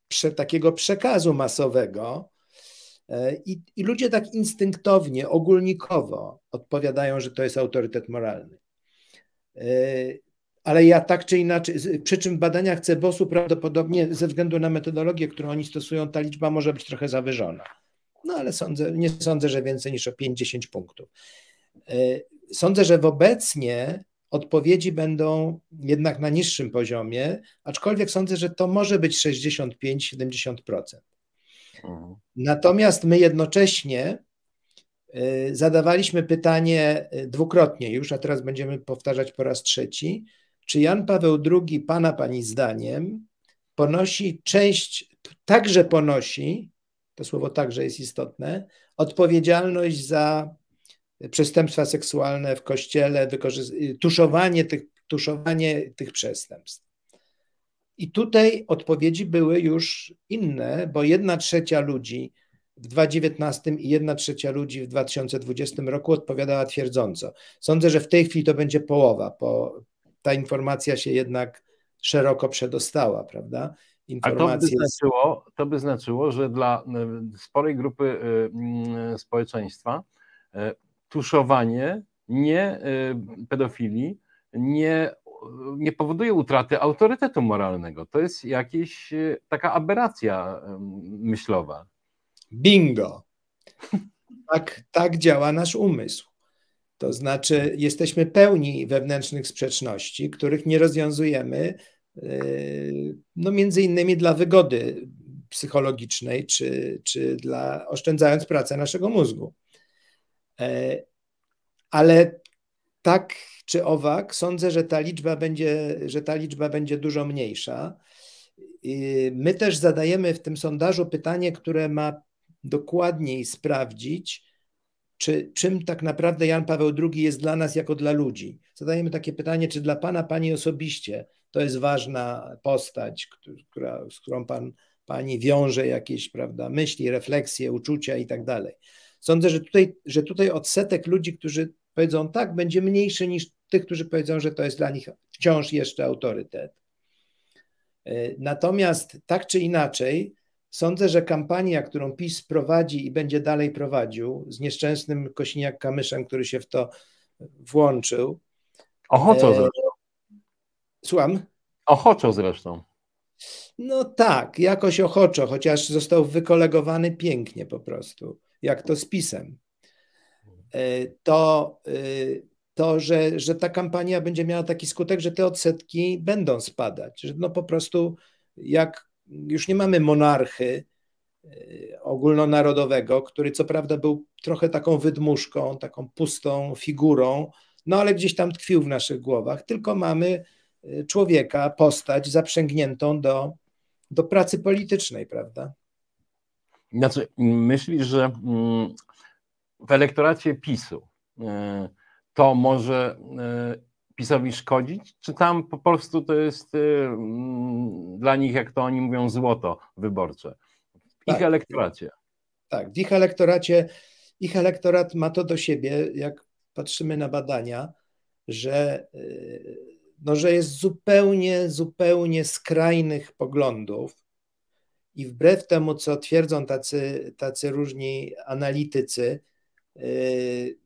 [SPEAKER 5] prze, takiego przekazu masowego. E, I, I ludzie tak instynktownie, ogólnikowo odpowiadają, że to jest autorytet moralny ale ja tak czy inaczej, przy czym w badaniach CEBOS-u prawdopodobnie ze względu na metodologię, którą oni stosują, ta liczba może być trochę zawyżona. No ale sądzę, nie sądzę, że więcej niż o 5-10 punktów. E, sądzę, że w obecnie odpowiedzi będą jednak na niższym poziomie, aczkolwiek sądzę, że to może być 65-70%. Mhm. Natomiast my jednocześnie e, zadawaliśmy pytanie e, dwukrotnie już, a teraz będziemy powtarzać po raz trzeci, czy Jan Paweł II, Pana Pani zdaniem, ponosi część, także ponosi, to słowo także jest istotne, odpowiedzialność za przestępstwa seksualne w kościele, tuszowanie tych, tuszowanie tych przestępstw. I tutaj odpowiedzi były już inne, bo jedna trzecia ludzi w 2019 i jedna trzecia ludzi w 2020 roku odpowiadała twierdząco. Sądzę, że w tej chwili to będzie połowa, bo ta informacja się jednak szeroko przedostała, prawda?
[SPEAKER 3] Informacje... A to by, znaczyło, to by znaczyło, że dla e, sporej grupy e, mm, społeczeństwa tuszowanie nie pedofilii nie nie powoduje utraty autorytetu moralnego. To jest jakaś taka aberracja myślowa.
[SPEAKER 5] Bingo. Tak, tak działa nasz umysł. To znaczy, jesteśmy pełni wewnętrznych sprzeczności, których nie rozwiązujemy, e, no między innymi dla wygody psychologicznej, czy, czy dla oszczędzając pracę naszego mózgu. E, ale tak czy owak, sądzę, że ta liczba będzie, że ta liczba będzie dużo mniejsza. My też zadajemy w tym sondażu pytanie, które ma dokładniej sprawdzić, czy, czym tak naprawdę Jan Paweł II jest dla nas jako dla ludzi. Zadajemy takie pytanie, czy dla Pana, Pani osobiście to jest ważna postać, która, z którą Pan, Pani wiąże jakieś prawda, myśli, refleksje, uczucia i tak dalej. Sądzę, że tutaj, że tutaj odsetek ludzi, którzy powiedzą tak, będzie mniejszy niż tych, którzy powiedzą, że to jest dla nich wciąż jeszcze autorytet. E, natomiast tak czy inaczej, sądzę, że kampania, którą PiS prowadzi i będzie dalej prowadził z nieszczęsnym Kosiniak-Kamyszem, który się w to włączył.
[SPEAKER 3] Ochoczo e, zresztą.
[SPEAKER 5] Słucham?
[SPEAKER 3] Ochoczo zresztą.
[SPEAKER 5] No tak, jakoś ochoczo, chociaż został wykolegowany pięknie po prostu, jak to z PiSem. E, to, e, to że, że ta kampania będzie miała taki skutek, że te odsetki będą spadać. Że no po prostu jak już nie mamy monarchy e, ogólnonarodowego, który co prawda był trochę taką wydmuszką, taką pustą figurą, no ale gdzieś tam tkwił w naszych głowach, tylko mamy człowieka, postać zaprzęgniętą do, do pracy politycznej, prawda?
[SPEAKER 3] Znaczy, myślisz, że mm, w elektoracie PiSu e, to może e, PiSowi szkodzić, czy tam po prostu to jest e, mm, dla nich, jak to oni mówią, złoto wyborcze? W tak, ich elektoracie.
[SPEAKER 5] Tak, w ich elektoracie, ich elektorat ma to do siebie, jak patrzymy na badania, że, no, że jest zupełnie, zupełnie skrajnych poglądów. I wbrew temu, co twierdzą tacy, tacy różni analitycy, Yy,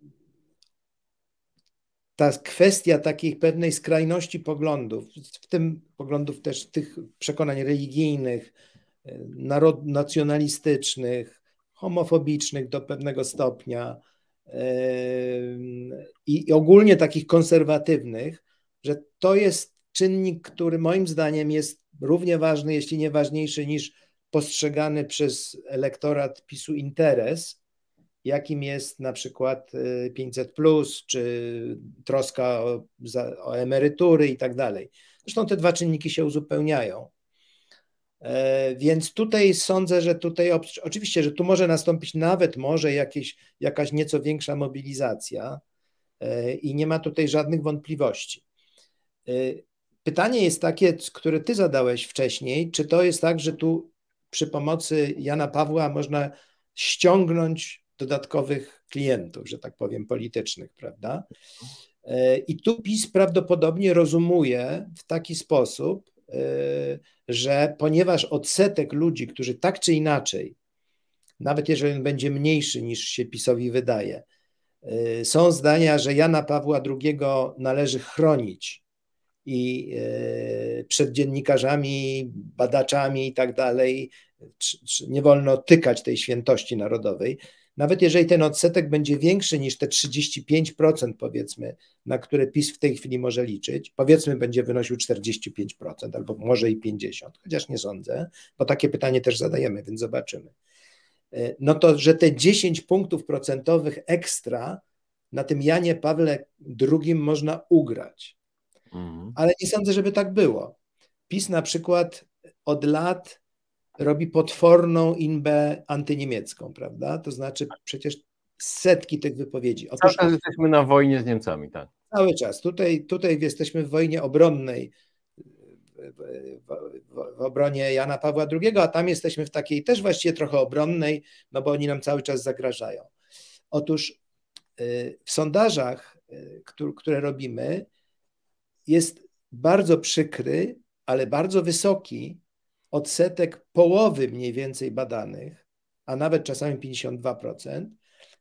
[SPEAKER 5] ta kwestia takiej pewnej skrajności poglądów, w tym poglądów też tych przekonań religijnych, narod, nacjonalistycznych, homofobicznych do pewnego stopnia i ogólnie takich konserwatywnych, że to jest czynnik, który moim zdaniem jest równie ważny, jeśli nie ważniejszy niż postrzegany przez elektorat PiSu interes, jakim jest na przykład 500, y, czy troska o, za, o emerytury i tak dalej. Zresztą te dwa czynniki się uzupełniają. E, więc tutaj sądzę, że tutaj oczywiście, że tu może nastąpić nawet może jakieś, jakaś nieco większa mobilizacja e, i nie ma tutaj żadnych wątpliwości. E, pytanie jest takie, które ty zadałeś wcześniej, czy to jest tak, że tu przy pomocy Jana Pawła można ściągnąć dodatkowych klientów, że tak powiem, politycznych, prawda? E, I tu PiS prawdopodobnie rozumuje w taki sposób, e, że ponieważ odsetek ludzi, którzy tak czy inaczej, nawet jeżeli on będzie mniejszy niż się PiSowi wydaje, e, są zdania, że Jana Pawła II należy chronić i przed dziennikarzami, badaczami i tak dalej, nie wolno tykać tej świętości narodowej, nawet jeżeli ten odsetek będzie większy niż te 35%, powiedzmy, na które PiS w tej chwili może liczyć, powiedzmy, będzie wynosił 45% albo może i 50%, chociaż nie sądzę, bo takie pytanie też zadajemy, więc zobaczymy. E, no to, że te 10 punktów procentowych ekstra na tym Janie Pawle II można ugrać. Mhm. Ale nie sądzę, żeby tak było. PiS na przykład od lat robi potworną inbę antyniemiecką, prawda? To znaczy przecież setki tych wypowiedzi.
[SPEAKER 3] Cały
[SPEAKER 5] Otóż
[SPEAKER 3] czas jesteśmy na wojnie z Niemcami, tak.
[SPEAKER 5] cały czas. Tutaj, tutaj jesteśmy w wojnie obronnej, w, w, w, obronie Jana Pawła II, a tam jesteśmy w takiej też właściwie trochę obronnej, no bo oni nam cały czas zagrażają. Otóż y, w sondażach, y, któ- które robimy, jest bardzo przykry, ale bardzo wysoki odsetek połowy mniej więcej badanych, a nawet czasami 52%,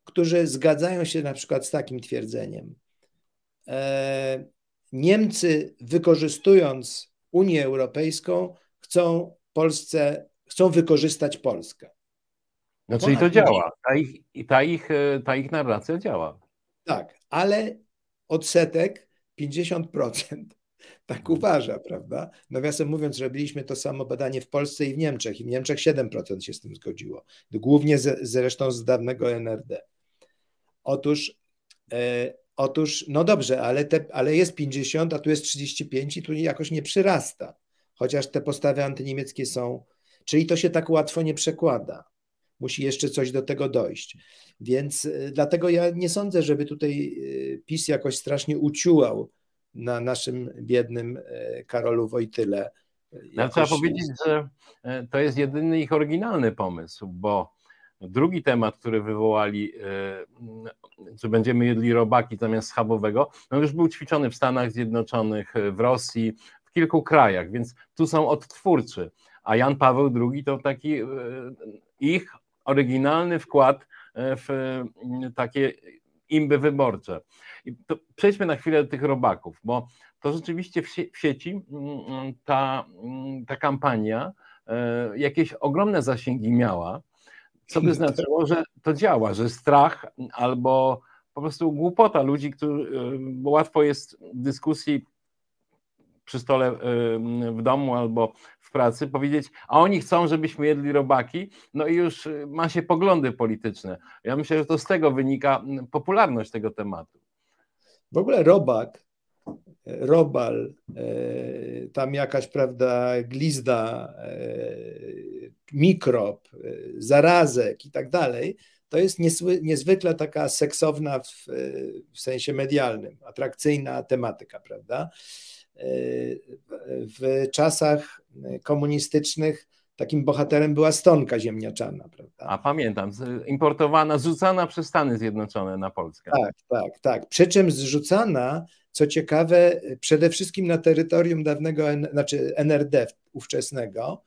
[SPEAKER 5] którzy zgadzają się na przykład z takim twierdzeniem. E, Niemcy, wykorzystując Unię Europejską, chcą Polsce, chcą wykorzystać Polskę.
[SPEAKER 3] No czyli to działa. Ta ich, ta, ich, e, ta ich narracja działa.
[SPEAKER 5] Tak, ale odsetek 50% tak uważa, prawda? Nawiasem mówiąc, robiliśmy to samo badanie w Polsce i w Niemczech, i w Niemczech 7% się z tym zgodziło. Głównie z, zresztą z dawnego NRD. Otóż, e, otóż no dobrze, ale, te, ale jest 50, a tu jest 35 i tu jakoś nie przyrasta. Chociaż te postawy antyniemieckie są, czyli to się tak łatwo nie przekłada. Musi jeszcze coś do tego dojść. Więc e, dlatego ja nie sądzę, żeby tutaj e, PiS jakoś strasznie uciułał na naszym biednym e, Karolu Wojtyle.
[SPEAKER 3] No, trzeba powiedzieć, że e, to jest jedyny ich oryginalny pomysł, bo drugi temat, który wywołali, e, czy będziemy jedli robaki zamiast schabowego, no już był ćwiczony w Stanach Zjednoczonych, e, w Rosji, w kilku krajach, więc tu są odtwórczy. A Jan Paweł II to taki e, ich oryginalny wkład e, w e, takie imby wyborcze. I przejdźmy na chwilę do tych robaków, bo to rzeczywiście w, w sieci mm, ta, mm, ta kampania e, jakieś ogromne zasięgi miała, co by znaczyło, że to działa, że strach albo po prostu głupota ludzi, którzy, e, bo łatwo jest w dyskusji przy stole e, w domu albo w pracy powiedzieć, a oni chcą, żebyśmy jedli robaki, no i już e, ma się poglądy polityczne. Ja myślę, że to z tego wynika m, popularność tego tematu.
[SPEAKER 5] W ogóle robak, e, robal, e, tam jakaś, prawda, glizda, e, mikrob, zarazek i tak dalej, to jest niezwykle taka seksowna w, w sensie medialnym, atrakcyjna tematyka, prawda? E, W czasach komunistycznych takim bohaterem była stonka ziemniaczana, prawda?
[SPEAKER 3] A pamiętam, importowana, zrzucana przez Stany Zjednoczone na Polskę.
[SPEAKER 5] Tak, tak, tak. Przy czym zrzucana, co ciekawe, przede wszystkim na terytorium dawnego, znaczy NRD ówczesnego,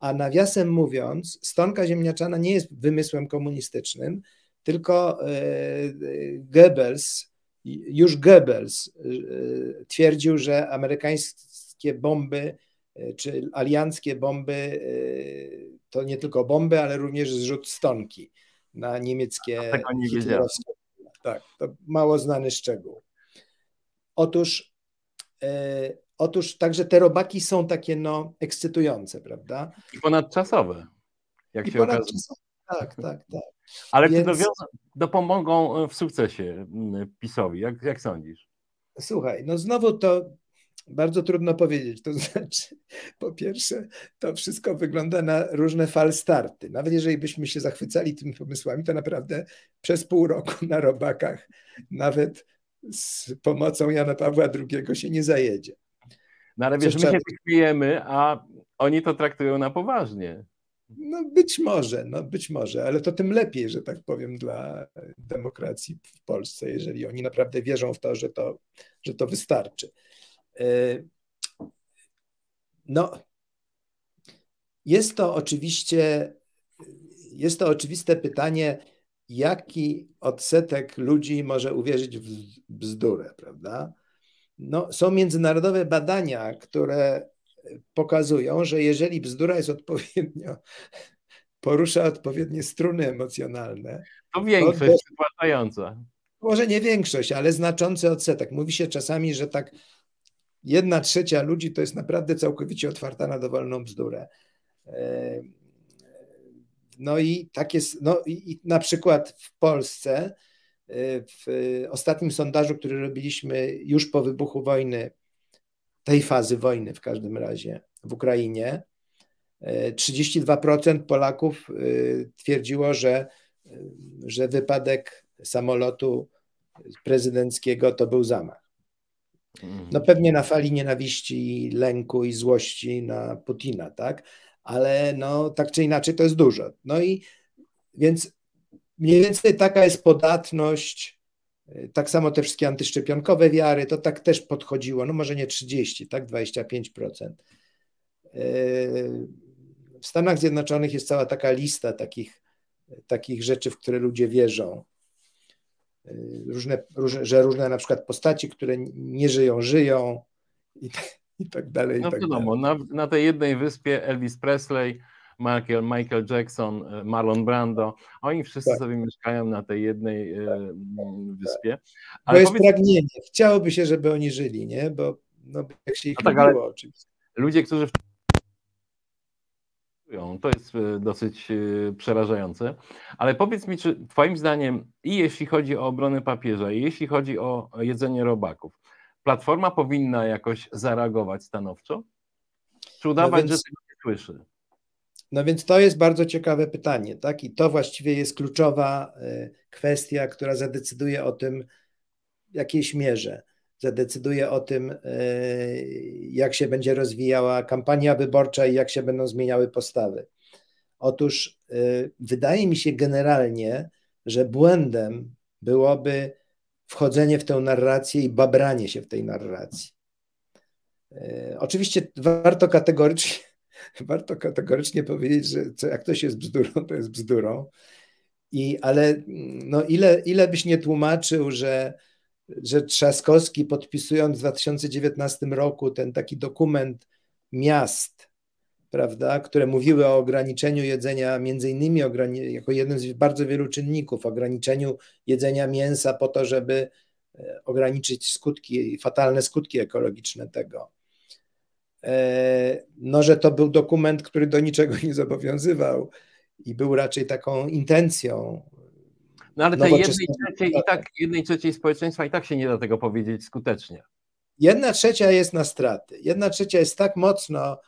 [SPEAKER 5] a nawiasem mówiąc, stonka ziemniaczana nie jest wymysłem komunistycznym, tylko e, Goebbels, już Goebbels e, twierdził, że amerykańskie bomby e, czy alianckie bomby to nie tylko bomby, ale również zrzut stonki na niemieckie
[SPEAKER 3] tego nie wiedziałem.
[SPEAKER 5] hitlerowskie tak, to mało znany szczegół. Otóż, e, otóż także te robaki są takie no ekscytujące, prawda?
[SPEAKER 3] I ponadczasowe, jak
[SPEAKER 5] I
[SPEAKER 3] się
[SPEAKER 5] ponad
[SPEAKER 3] okazuje.
[SPEAKER 5] czasem- Tak, tak, tak.
[SPEAKER 3] Ale czy
[SPEAKER 5] więc-
[SPEAKER 3] dowiozą, dopomogą w sukcesie mm, PiSowi? Jak, jak sądzisz?
[SPEAKER 5] Słuchaj, no znowu to bardzo trudno powiedzieć. To znaczy, po pierwsze, to wszystko wygląda na różne falstarty. Nawet jeżeli byśmy się zachwycali tymi pomysłami, to naprawdę przez pół roku na robakach, nawet z pomocą Jana Pawła II się nie zajedzie.
[SPEAKER 3] No ale wiesz,
[SPEAKER 5] Coś
[SPEAKER 3] my się śmiejemy, a oni to traktują na poważnie.
[SPEAKER 5] No być może, no być może, ale to tym lepiej, że tak powiem, dla demokracji w Polsce, jeżeli oni naprawdę wierzą w to, że to, że to wystarczy. E, No, jest to oczywiście, jest to oczywiste pytanie, jaki odsetek ludzi może uwierzyć w bzdurę, prawda? No, są międzynarodowe badania, które pokazują, że jeżeli bzdura jest odpowiednio, porusza odpowiednie struny emocjonalne,
[SPEAKER 3] To większość przypłacająca.
[SPEAKER 5] może nie większość, ale znaczący odsetek. Mówi się czasami, że tak jedna trzecia ludzi to jest naprawdę całkowicie otwarta na dowolną bzdurę. E, No i tak jest, no i i na przykład w Polsce e, w ostatnim sondażu, który robiliśmy już po wybuchu wojny, tej fazy wojny w każdym razie w Ukrainie, e, 32% Polaków e, twierdziło, że, e, że wypadek samolotu prezydenckiego to był zamach.
[SPEAKER 4] Mhm.
[SPEAKER 5] No pewnie na fali nienawiści, lęku i złości na Putina, tak? Ale no tak czy inaczej to jest dużo. No i więc mniej więcej taka jest podatność, tak samo te wszystkie antyszczepionkowe wiary, to tak też podchodziło, no może nie 30, tak 25%. W Stanach Zjednoczonych jest cała taka lista takich, takich rzeczy, w które ludzie wierzą. Różne, różne, że różne na przykład postaci, które nie żyją, żyją i, tak- i tak dalej. i
[SPEAKER 3] No
[SPEAKER 5] tak
[SPEAKER 3] wiadomo,
[SPEAKER 5] dalej.
[SPEAKER 3] na, na tej jednej wyspie Elvis Presley, Michael, Michael Jackson, e, Marlon Brando, oni wszyscy
[SPEAKER 5] Tak.
[SPEAKER 3] sobie mieszkają na tej jednej e, m, wyspie.
[SPEAKER 5] To
[SPEAKER 3] Ale
[SPEAKER 5] jest
[SPEAKER 3] powiedz,
[SPEAKER 5] pragnienie. Chciałoby się, żeby oni żyli, nie? Bo no, jak się ich
[SPEAKER 3] No tak, ale-
[SPEAKER 5] lubiło, oczywiście.
[SPEAKER 3] ludzie, którzy w to jest e, dosyć przerażające. Ale powiedz mi, czy Twoim zdaniem, i jeśli chodzi o obronę papieża, i jeśli chodzi o jedzenie robaków, Platforma powinna jakoś zareagować stanowczo? Czy udawać,
[SPEAKER 5] więc-
[SPEAKER 3] że tego nie słyszy?
[SPEAKER 5] No więc to jest bardzo ciekawe pytanie, tak? I to właściwie jest kluczowa y, kwestia, która zadecyduje o tym w jakiejś mierze. Zadecyduje o tym, y, jak się będzie rozwijała kampania wyborcza i jak się będą zmieniały postawy. Otóż y, wydaje mi się generalnie, że błędem byłoby wchodzenie w tę narrację i babranie się w tej narracji. Oczywiście warto kategorycznie warto kategorycznie powiedzieć, że co, jak ktoś jest bzdurą, to jest bzdurą. I, ale no ile, ile byś nie tłumaczył, że, że Trzaskowski podpisując w 2019 roku ten taki dokument miast, prawda, które mówiły o ograniczeniu jedzenia, między innymi ograni- jako jeden z bardzo wielu czynników, ograniczeniu jedzenia mięsa po to, żeby e, ograniczyć skutki, fatalne skutki ekologiczne tego no, że to był dokument, który do niczego nie zobowiązywał i był raczej taką intencją.
[SPEAKER 3] No ale tej jednej trzeciej, i tak, jednej trzeciej społeczeństwa i tak się nie da tego powiedzieć skutecznie.
[SPEAKER 5] Jedna trzecia jest na straty. Jedna trzecia jest tak mocno,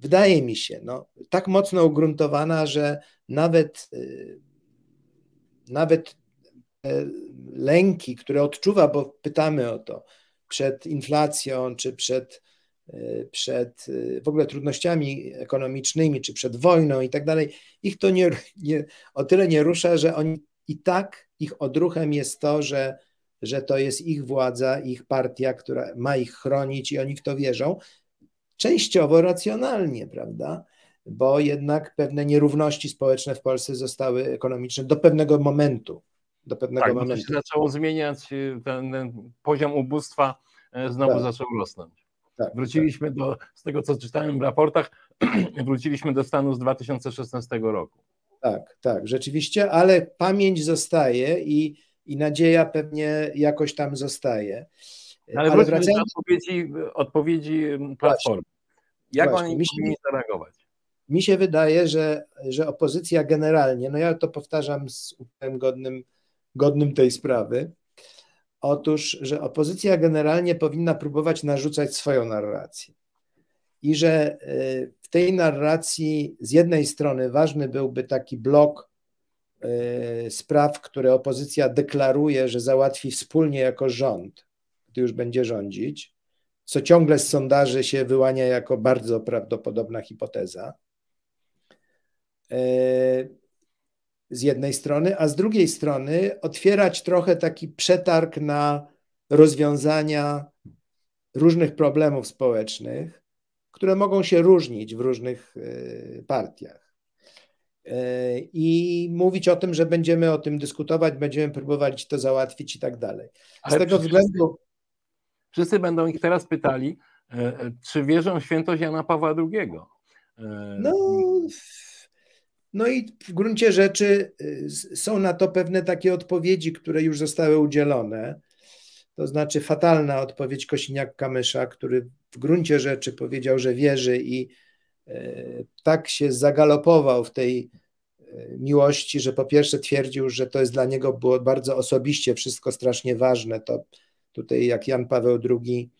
[SPEAKER 5] wydaje mi się, no, tak mocno ugruntowana, że nawet, y, nawet te lęki, które odczuwa, bo pytamy o to, przed inflacją, czy przed, przed w ogóle trudnościami ekonomicznymi, czy przed wojną i tak dalej, ich to nie, nie, o tyle nie rusza, że oni i tak ich odruchem jest to, że że to jest ich władza, ich partia, która ma ich chronić i oni w to wierzą. Częściowo racjonalnie, prawda? Bo jednak pewne nierówności społeczne w Polsce zostały ekonomiczne do pewnego momentu. Do pewnego
[SPEAKER 3] Tak, to się
[SPEAKER 5] momentu.
[SPEAKER 3] zaczęło zmieniać, ten, ten poziom ubóstwa e, znowu
[SPEAKER 5] Tak.
[SPEAKER 3] zaczął rosnąć.
[SPEAKER 5] Tak,
[SPEAKER 3] Wróciliśmy do, z tego co czytałem w raportach, wróciliśmy do stanu z 2016 roku.
[SPEAKER 5] tak, tak, rzeczywiście, ale pamięć zostaje i, i nadzieja pewnie jakoś tam zostaje.
[SPEAKER 3] Ale,
[SPEAKER 5] Ale
[SPEAKER 3] wróćmy do
[SPEAKER 5] wracając,
[SPEAKER 3] odpowiedzi, odpowiedzi Platformy. Jak
[SPEAKER 5] Właśnie,
[SPEAKER 3] oni
[SPEAKER 5] mi się-
[SPEAKER 3] powinni zareagować?
[SPEAKER 5] mi się wydaje, że, że opozycja generalnie, no ja to powtarzam z uporem godnym, godnym tej sprawy, otóż, że opozycja generalnie powinna próbować narzucać swoją narrację. I że y, w tej narracji z jednej strony ważny byłby taki blok y, spraw, które opozycja deklaruje, że załatwi wspólnie jako rząd, gdy już będzie rządzić, co ciągle z sondaży się wyłania jako bardzo prawdopodobna hipoteza z jednej strony, a z drugiej strony otwierać trochę taki przetarg na rozwiązania różnych problemów społecznych, które mogą się różnić w różnych e, partiach. E, I mówić o tym, że będziemy o tym dyskutować, będziemy próbowali to załatwić i tak dalej. Z
[SPEAKER 3] Ale
[SPEAKER 5] tego względu.
[SPEAKER 3] Wszyscy będą ich teraz pytali, e, czy wierzą w świętość Jana Pawła II.
[SPEAKER 5] No, no i w gruncie rzeczy y, są na to pewne takie odpowiedzi, które już zostały udzielone. To znaczy fatalna odpowiedź Kosiniak-Kamysza, który w gruncie rzeczy powiedział, że wierzy i y, tak się zagalopował w tej y, miłości, że po pierwsze twierdził, że to jest dla niego było bardzo osobiście wszystko strasznie ważne. To tutaj jak Jan Paweł II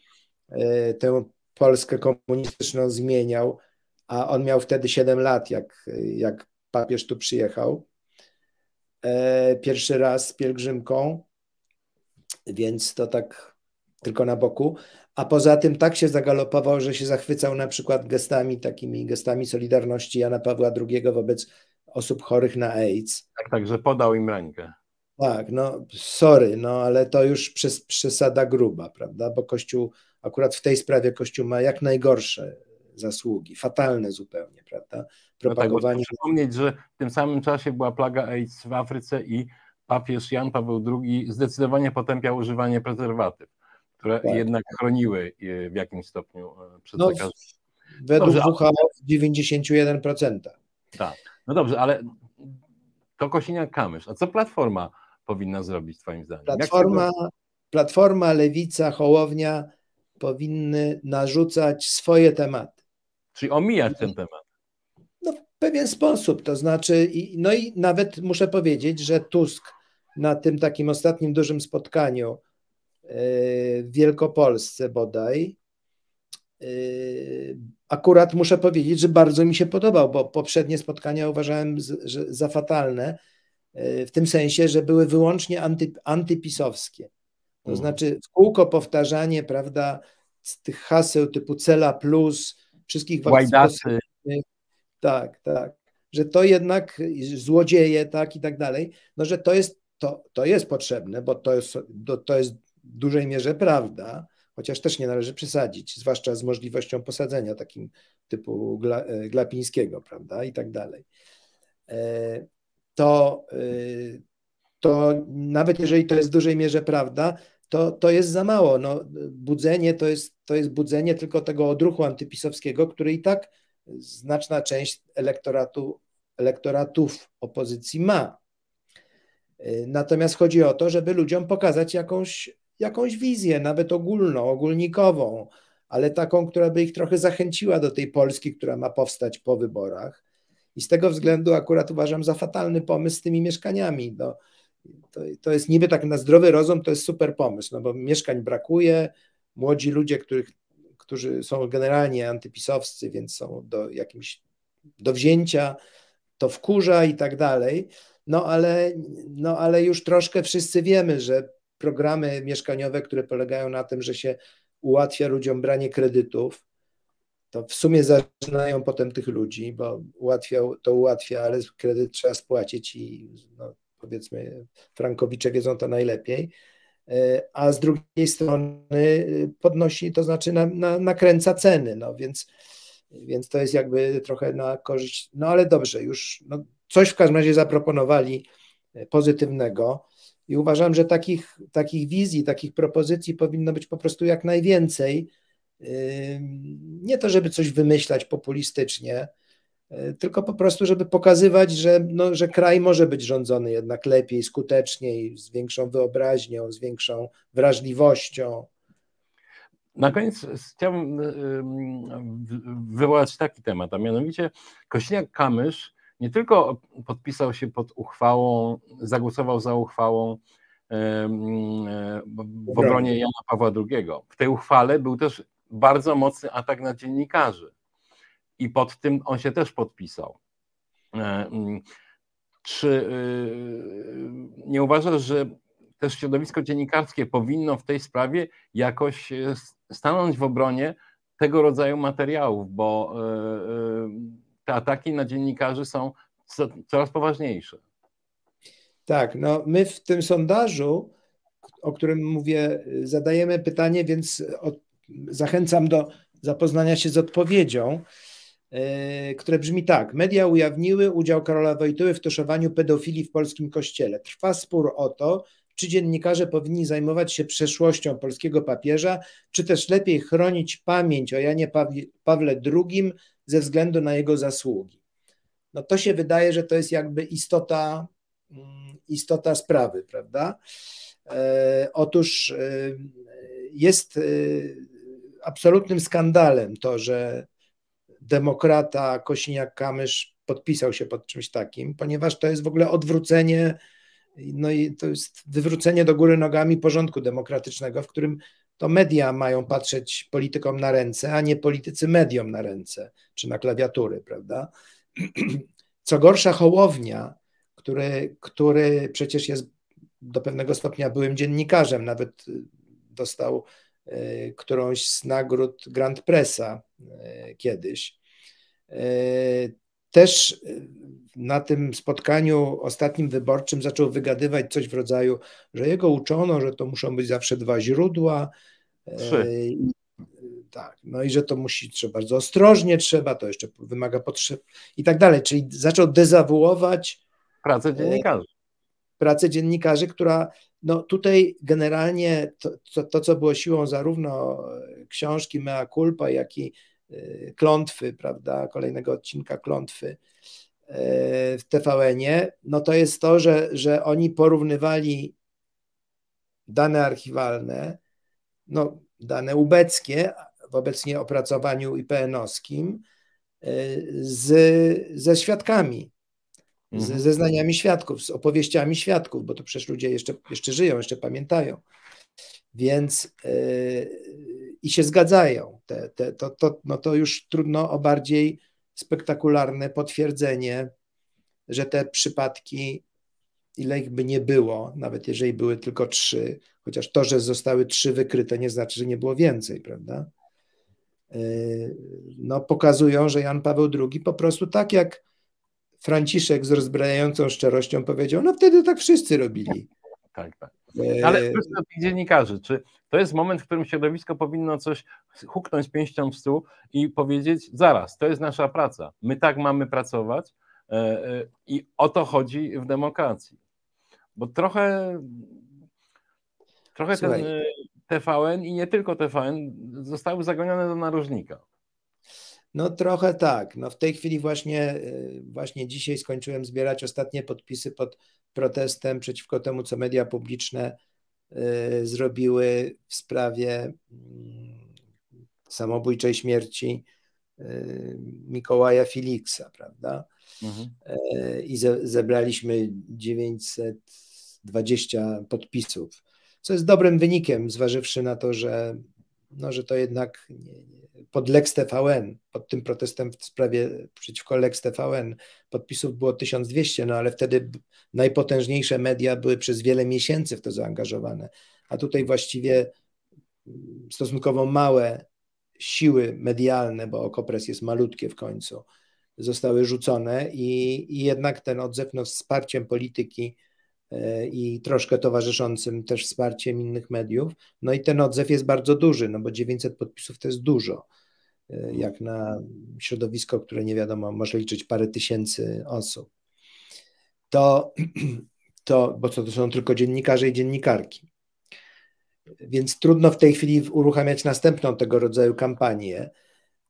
[SPEAKER 5] tę Polskę komunistyczną zmieniał, a on miał wtedy 7 lat, jak, jak papież tu przyjechał. e, pierwszy raz z pielgrzymką, więc to tak tylko na boku. A poza tym tak się zagalopował, że się zachwycał na przykład gestami, takimi gestami solidarności Jana Pawła II wobec osób chorych na AIDS.
[SPEAKER 3] Tak, tak, że podał im rękę.
[SPEAKER 5] Tak, no sorry, no ale to już przez, przesada gruba, prawda? Bo Kościół, akurat w tej sprawie Kościół ma jak najgorsze zasługi, fatalne zupełnie, prawda?
[SPEAKER 3] Propagowanie. No tak, przypomnieć, że w tym samym czasie była plaga AIDS w Afryce i papież Jan Paweł II zdecydowanie potępiał używanie prezerwatyw, które tak. jednak chroniły w jakimś stopniu e, przed no, zakażeniem.
[SPEAKER 5] Według WHO w 91%.
[SPEAKER 3] Tak, no dobrze, ale to Kosiniak-Kamysz. A co Platforma powinna zrobić twoim zdaniem?
[SPEAKER 5] Platforma, Platforma Lewica, Hołownia powinny narzucać swoje tematy.
[SPEAKER 3] Czyli omijać ten temat.
[SPEAKER 5] No, w pewien sposób, to znaczy, no i nawet muszę powiedzieć, że Tusk na tym takim ostatnim dużym spotkaniu e, w Wielkopolsce bodaj, e, akurat muszę powiedzieć, że bardzo mi się podobał, bo poprzednie spotkania uważałem za fatalne, e, w tym sensie, że były wyłącznie anty, antypisowskie. To mhm. znaczy w kółko powtarzanie, prawda, tych haseł typu Cela Plus, wszystkich
[SPEAKER 3] Łajdacy.
[SPEAKER 5] Tak, tak. Że to jednak złodzieje, tak i tak dalej, no że to jest, to, to jest potrzebne, bo to jest, to jest w dużej mierze prawda, chociaż też nie należy przesadzić, zwłaszcza z możliwością posadzenia takim typu Gla, e, Glapińskiego, prawda, i tak dalej. E, to, e, to nawet jeżeli to jest w dużej mierze prawda, to, to jest za mało. No, budzenie to jest, to jest budzenie tylko tego odruchu antypisowskiego, który i tak znaczna część elektoratu, elektoratów opozycji ma. Natomiast chodzi o to, żeby ludziom pokazać jakąś, jakąś wizję, nawet ogólną, ogólnikową, ale taką, która by ich trochę zachęciła do tej Polski, która ma powstać po wyborach. I z tego względu akurat uważam za fatalny pomysł z tymi mieszkaniami. No, to, to jest niby tak na zdrowy rozum, to jest super pomysł, no bo mieszkań brakuje, młodzi ludzie, których, którzy są generalnie antypisowscy, więc są do jakimś do wzięcia, to wkurza i tak dalej. No ale, no ale już troszkę wszyscy wiemy, że programy mieszkaniowe, które polegają na tym, że się ułatwia ludziom branie kredytów, to w sumie zaczynają potem tych ludzi, bo ułatwia, to ułatwia, ale kredyt trzeba spłacić i no, powiedzmy frankowicze wiedzą to najlepiej, a z drugiej strony podnosi, to znaczy na, na, nakręca ceny, no więc, więc to jest jakby trochę na korzyść, no ale dobrze, już no, coś w każdym razie zaproponowali pozytywnego i uważam, że takich, takich wizji, takich propozycji powinno być po prostu jak najwięcej, nie to, żeby coś wymyślać populistycznie, E, tylko po prostu, żeby pokazywać, że, no, że kraj może być rządzony jednak lepiej, skuteczniej, z większą wyobraźnią, z większą wrażliwością.
[SPEAKER 3] Na koniec chciałbym e, wywołać taki temat, a mianowicie Kośniak-Kamysz nie tylko podpisał się pod uchwałą, zagłosował za uchwałą e, w obronie Jana Pawła II. W tej uchwale był też bardzo mocny atak na dziennikarzy i pod tym on się też podpisał. E, mm, czy y, nie uważasz, że też środowisko dziennikarskie powinno w tej sprawie jakoś e, stanąć w obronie tego rodzaju materiałów, bo e, te ataki na dziennikarzy są coraz poważniejsze.
[SPEAKER 5] Tak, no my w tym sondażu, o którym mówię, zadajemy pytanie, więc zachęcam do zapoznania się z odpowiedzią. E, które brzmi tak. Media ujawniły udział Karola Wojtyły w tuszowaniu pedofilii w polskim kościele. Trwa spór o to, czy dziennikarze powinni zajmować się przeszłością polskiego papieża, czy też lepiej chronić pamięć o Janie Pawle II ze względu na jego zasługi. No to się wydaje, że to jest jakby istota, mm, istota sprawy, prawda? E, otóż e, jest absolutnym skandalem to, że demokrata Kosiniak-Kamysz podpisał się pod czymś takim, ponieważ to jest w ogóle odwrócenie, no i to jest wywrócenie do góry nogami porządku demokratycznego, w którym to media mają patrzeć politykom na ręce, a nie politycy mediom na ręce czy na klawiatury, prawda? Co gorsza, Hołownia, który, który przecież jest do pewnego stopnia byłym dziennikarzem, nawet y, dostał którąś z nagród Grand Pressa y, kiedyś. Też na tym spotkaniu ostatnim wyborczym zaczął wygadywać coś w rodzaju, że jego uczono, że to muszą być zawsze dwa źródła.
[SPEAKER 3] Trzy.
[SPEAKER 5] Tak, no i że to musi, trzeba bardzo ostrożnie trzeba, to jeszcze wymaga potrzeb i tak dalej. Czyli zaczął dezawuować
[SPEAKER 3] Pracę dziennikarzy.
[SPEAKER 5] Pracę dziennikarzy, która no tutaj generalnie to, to, to, co było siłą zarówno książki Mea Culpa, jak i y, klątwy, prawda, kolejnego odcinka klątwy y, w TVN-ie, no to jest to, że, że oni porównywali dane archiwalne, no dane ubeckie w obecnie opracowaniu IPN-owskim y, z, ze świadkami z
[SPEAKER 3] Mhm.
[SPEAKER 5] zeznaniami świadków, z opowieściami świadków, bo to przecież ludzie jeszcze, jeszcze żyją, jeszcze pamiętają. Więc yy, i się zgadzają. Te, te, to, to, no to już trudno o bardziej spektakularne potwierdzenie, że te przypadki, ile ich by nie było, nawet jeżeli były tylko trzy, chociaż to, że zostały trzy wykryte, nie znaczy, że nie było więcej, prawda? Yy, no, pokazują, że Jan Paweł II po prostu tak jak Franciszek z rozbrajającą szczerością powiedział, no wtedy tak wszyscy robili.
[SPEAKER 3] Tak, tak.
[SPEAKER 5] E,
[SPEAKER 3] Ale tych dziennikarzy, czy to jest moment, w którym środowisko powinno coś huknąć pięścią w stół i powiedzieć, zaraz, to jest nasza praca, my tak mamy pracować e, e, i o to chodzi w demokracji. Bo trochę, trochę ten
[SPEAKER 5] Słuchaj.
[SPEAKER 3] e, TVN i nie tylko TVN zostały zagonione do narożnika.
[SPEAKER 5] No trochę tak. No w tej chwili właśnie, y, właśnie dzisiaj skończyłem zbierać ostatnie podpisy pod protestem przeciwko temu, co media publiczne y, zrobiły w sprawie mm, samobójczej śmierci y, Mikołaja Filiksa, prawda? E, I ze, zebraliśmy 920 podpisów, co jest dobrym wynikiem, zważywszy na to, że, no, że to jednak pod Lex TVN, pod tym protestem w sprawie przeciwko Lex TVN podpisów było 1200, no ale wtedy najpotężniejsze media były przez wiele miesięcy w to zaangażowane, a tutaj właściwie mm, stosunkowo małe siły medialne, bo Okopres jest malutkie w końcu, zostały rzucone i, i jednak ten odzew no, wsparciem polityki i troszkę towarzyszącym też wsparciem innych mediów. No i ten odzew jest bardzo duży, no bo 900 podpisów to jest dużo. e, Jak na środowisko, które nie wiadomo, może liczyć parę tysięcy osób. To, to bo to, to są tylko dziennikarze i dziennikarki. Więc trudno w tej chwili uruchamiać następną tego rodzaju kampanię.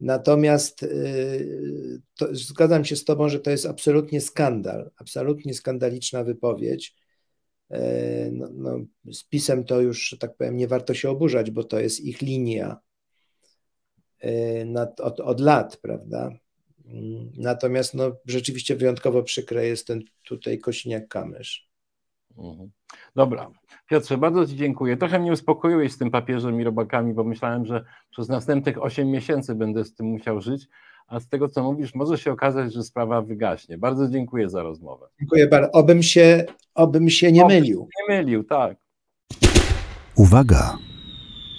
[SPEAKER 5] Natomiast y, to, zgadzam się z Tobą, że to jest absolutnie skandal, absolutnie skandaliczna wypowiedź. E, No, no, z pisem to już, tak powiem, nie warto się oburzać, bo to jest ich linia e, nad, od, od lat, prawda? Natomiast no, rzeczywiście wyjątkowo przykre jest ten tutaj Kosiniak-Kamysz.
[SPEAKER 3] Mhm. Dobra. Piotrze, bardzo Ci dziękuję. Trochę mnie uspokoiłeś z tym papieżem i robakami, bo myślałem, że przez następnych 8 miesięcy będę z tym musiał żyć, a z tego, co mówisz, może się okazać, że sprawa wygaśnie. Bardzo dziękuję za rozmowę.
[SPEAKER 5] Dziękuję bardzo. Obym się, obym się nie
[SPEAKER 3] Obyś
[SPEAKER 5] mylił.
[SPEAKER 3] Nie mylił, tak.
[SPEAKER 2] Uwaga!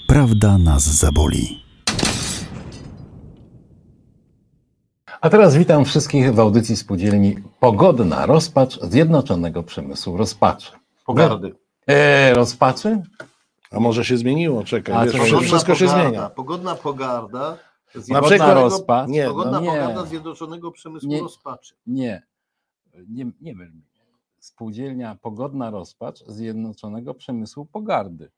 [SPEAKER 2] Prawda nas zaboli.
[SPEAKER 3] A teraz witam wszystkich w audycji spółdzielni Pogodna Rozpacz Zjednoczonego Przemysłu Rozpaczy.
[SPEAKER 4] Pogardy.
[SPEAKER 3] E, rozpaczy?
[SPEAKER 6] A może się zmieniło? Czekaj,
[SPEAKER 3] A,
[SPEAKER 6] wiesz, wszystko, wszystko się
[SPEAKER 4] pogarda,
[SPEAKER 6] zmienia.
[SPEAKER 4] Pogodna pogarda.
[SPEAKER 6] Na
[SPEAKER 3] Pogodna
[SPEAKER 6] przykład-
[SPEAKER 3] rozpacz?
[SPEAKER 6] Nie,
[SPEAKER 4] Pogodna
[SPEAKER 3] no
[SPEAKER 4] pogarda Zjednoczonego Przemysłu
[SPEAKER 3] Nie.
[SPEAKER 4] Rozpaczy.
[SPEAKER 3] Nie, nie, nie myl mnie. Spółdzielnia Pogodna Rozpacz Zjednoczonego Przemysłu Pogardy.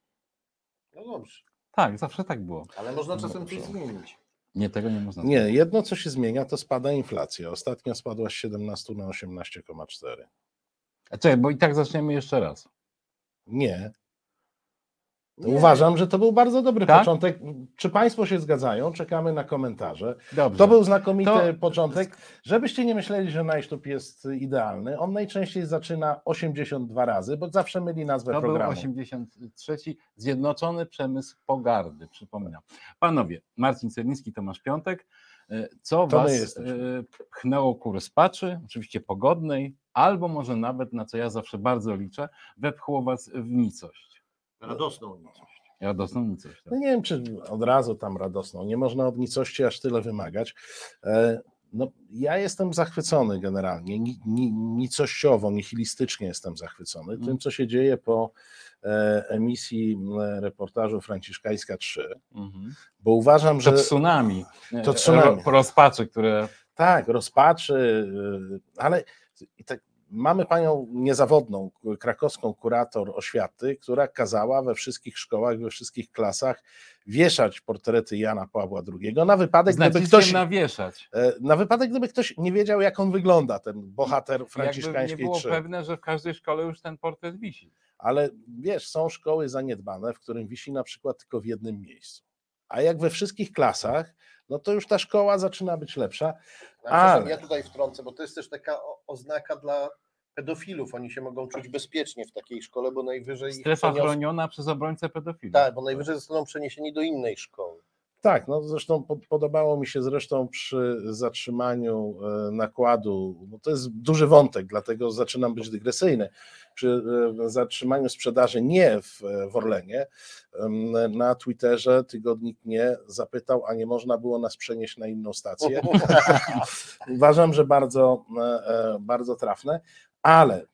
[SPEAKER 4] No dobrze,
[SPEAKER 3] Tak, zawsze tak było.
[SPEAKER 4] ale można
[SPEAKER 3] No
[SPEAKER 4] czasem coś
[SPEAKER 3] dobrze.
[SPEAKER 4] zmienić.
[SPEAKER 3] Nie, tego nie można
[SPEAKER 6] Nie, jedno co się zmienia, to spada inflacja. Ostatnio spadła z 17 na 18,4.
[SPEAKER 3] A Czekaj, bo i tak zaczniemy jeszcze raz.
[SPEAKER 6] Nie. To
[SPEAKER 4] Nie.
[SPEAKER 6] Uważam, że to był bardzo dobry
[SPEAKER 3] Tak?
[SPEAKER 6] początek. Czy Państwo się zgadzają? Czekamy na komentarze.
[SPEAKER 3] Dobrze.
[SPEAKER 6] To był znakomity
[SPEAKER 3] To-
[SPEAKER 6] początek. Żebyście nie myśleli, że najsztub jest idealny. On najczęściej zaczyna 82 razy, bo zawsze myli nazwę
[SPEAKER 3] To był
[SPEAKER 6] programu.
[SPEAKER 3] 83. Zjednoczony Przemysł Pogardy, przypominam. Panowie, Marcin Cerniński, Tomasz Piątek. E, Co
[SPEAKER 6] To
[SPEAKER 3] was e, pchnęło ku rozpaczy, oczywiście pogodnej, albo może nawet, na co ja zawsze bardzo liczę, wepchło was w nicość.
[SPEAKER 4] Radosną nicość.
[SPEAKER 3] Radosną nicość. Tak?
[SPEAKER 6] No nie wiem, czy od razu tam radosną. Nie można od nicości aż tyle wymagać. E, No, ja jestem zachwycony generalnie, ni, ni, nicościowo, nihilistycznie jestem zachwycony
[SPEAKER 3] Mm.
[SPEAKER 6] tym, co się dzieje po e, emisji reportażu Franciszkańska 3,
[SPEAKER 3] Mhm.
[SPEAKER 6] bo uważam, że
[SPEAKER 3] To tsunami.
[SPEAKER 6] To tsunami.
[SPEAKER 3] Ro- Rozpaczy, które
[SPEAKER 6] tak, rozpaczy, y, ale i tak, mamy panią niezawodną, krakowską kurator oświaty, która kazała we wszystkich szkołach, we wszystkich klasach wieszać portrety Jana Pawła II na wypadek, gdyby ktoś,
[SPEAKER 3] nawieszać.
[SPEAKER 6] e, na wypadek, gdyby ktoś nie wiedział, jak on wygląda, ten bohater
[SPEAKER 3] Jakby nie było
[SPEAKER 6] 3.
[SPEAKER 3] pewne, że w każdej szkole już ten portret wisi.
[SPEAKER 6] Ale wiesz, są szkoły zaniedbane, w którym wisi na przykład tylko w jednym miejscu. A jak we wszystkich klasach, no to już ta szkoła zaczyna być lepsza.
[SPEAKER 4] Ale... Ja tutaj wtrącę, bo to jest też taka oznaka dla pedofilów. Oni się mogą czuć bezpiecznie w takiej szkole, bo najwyżej
[SPEAKER 3] Strefa
[SPEAKER 4] przenios...
[SPEAKER 3] chroniona przez obrońcę pedofilów.
[SPEAKER 4] Tak, bo najwyżej zostaną przeniesieni do innej szkoły.
[SPEAKER 6] Tak, no zresztą po- podobało mi się zresztą przy zatrzymaniu e, nakładu, bo to jest duży wątek, dlatego zaczynam być dygresyjny, przy e, zatrzymaniu sprzedaży nie w, w Orlenie, na Twitterze tygodnik nie zapytał, a nie można było nas przenieść na inną stację. Uważam, że bardzo, e, e, bardzo trafne, ale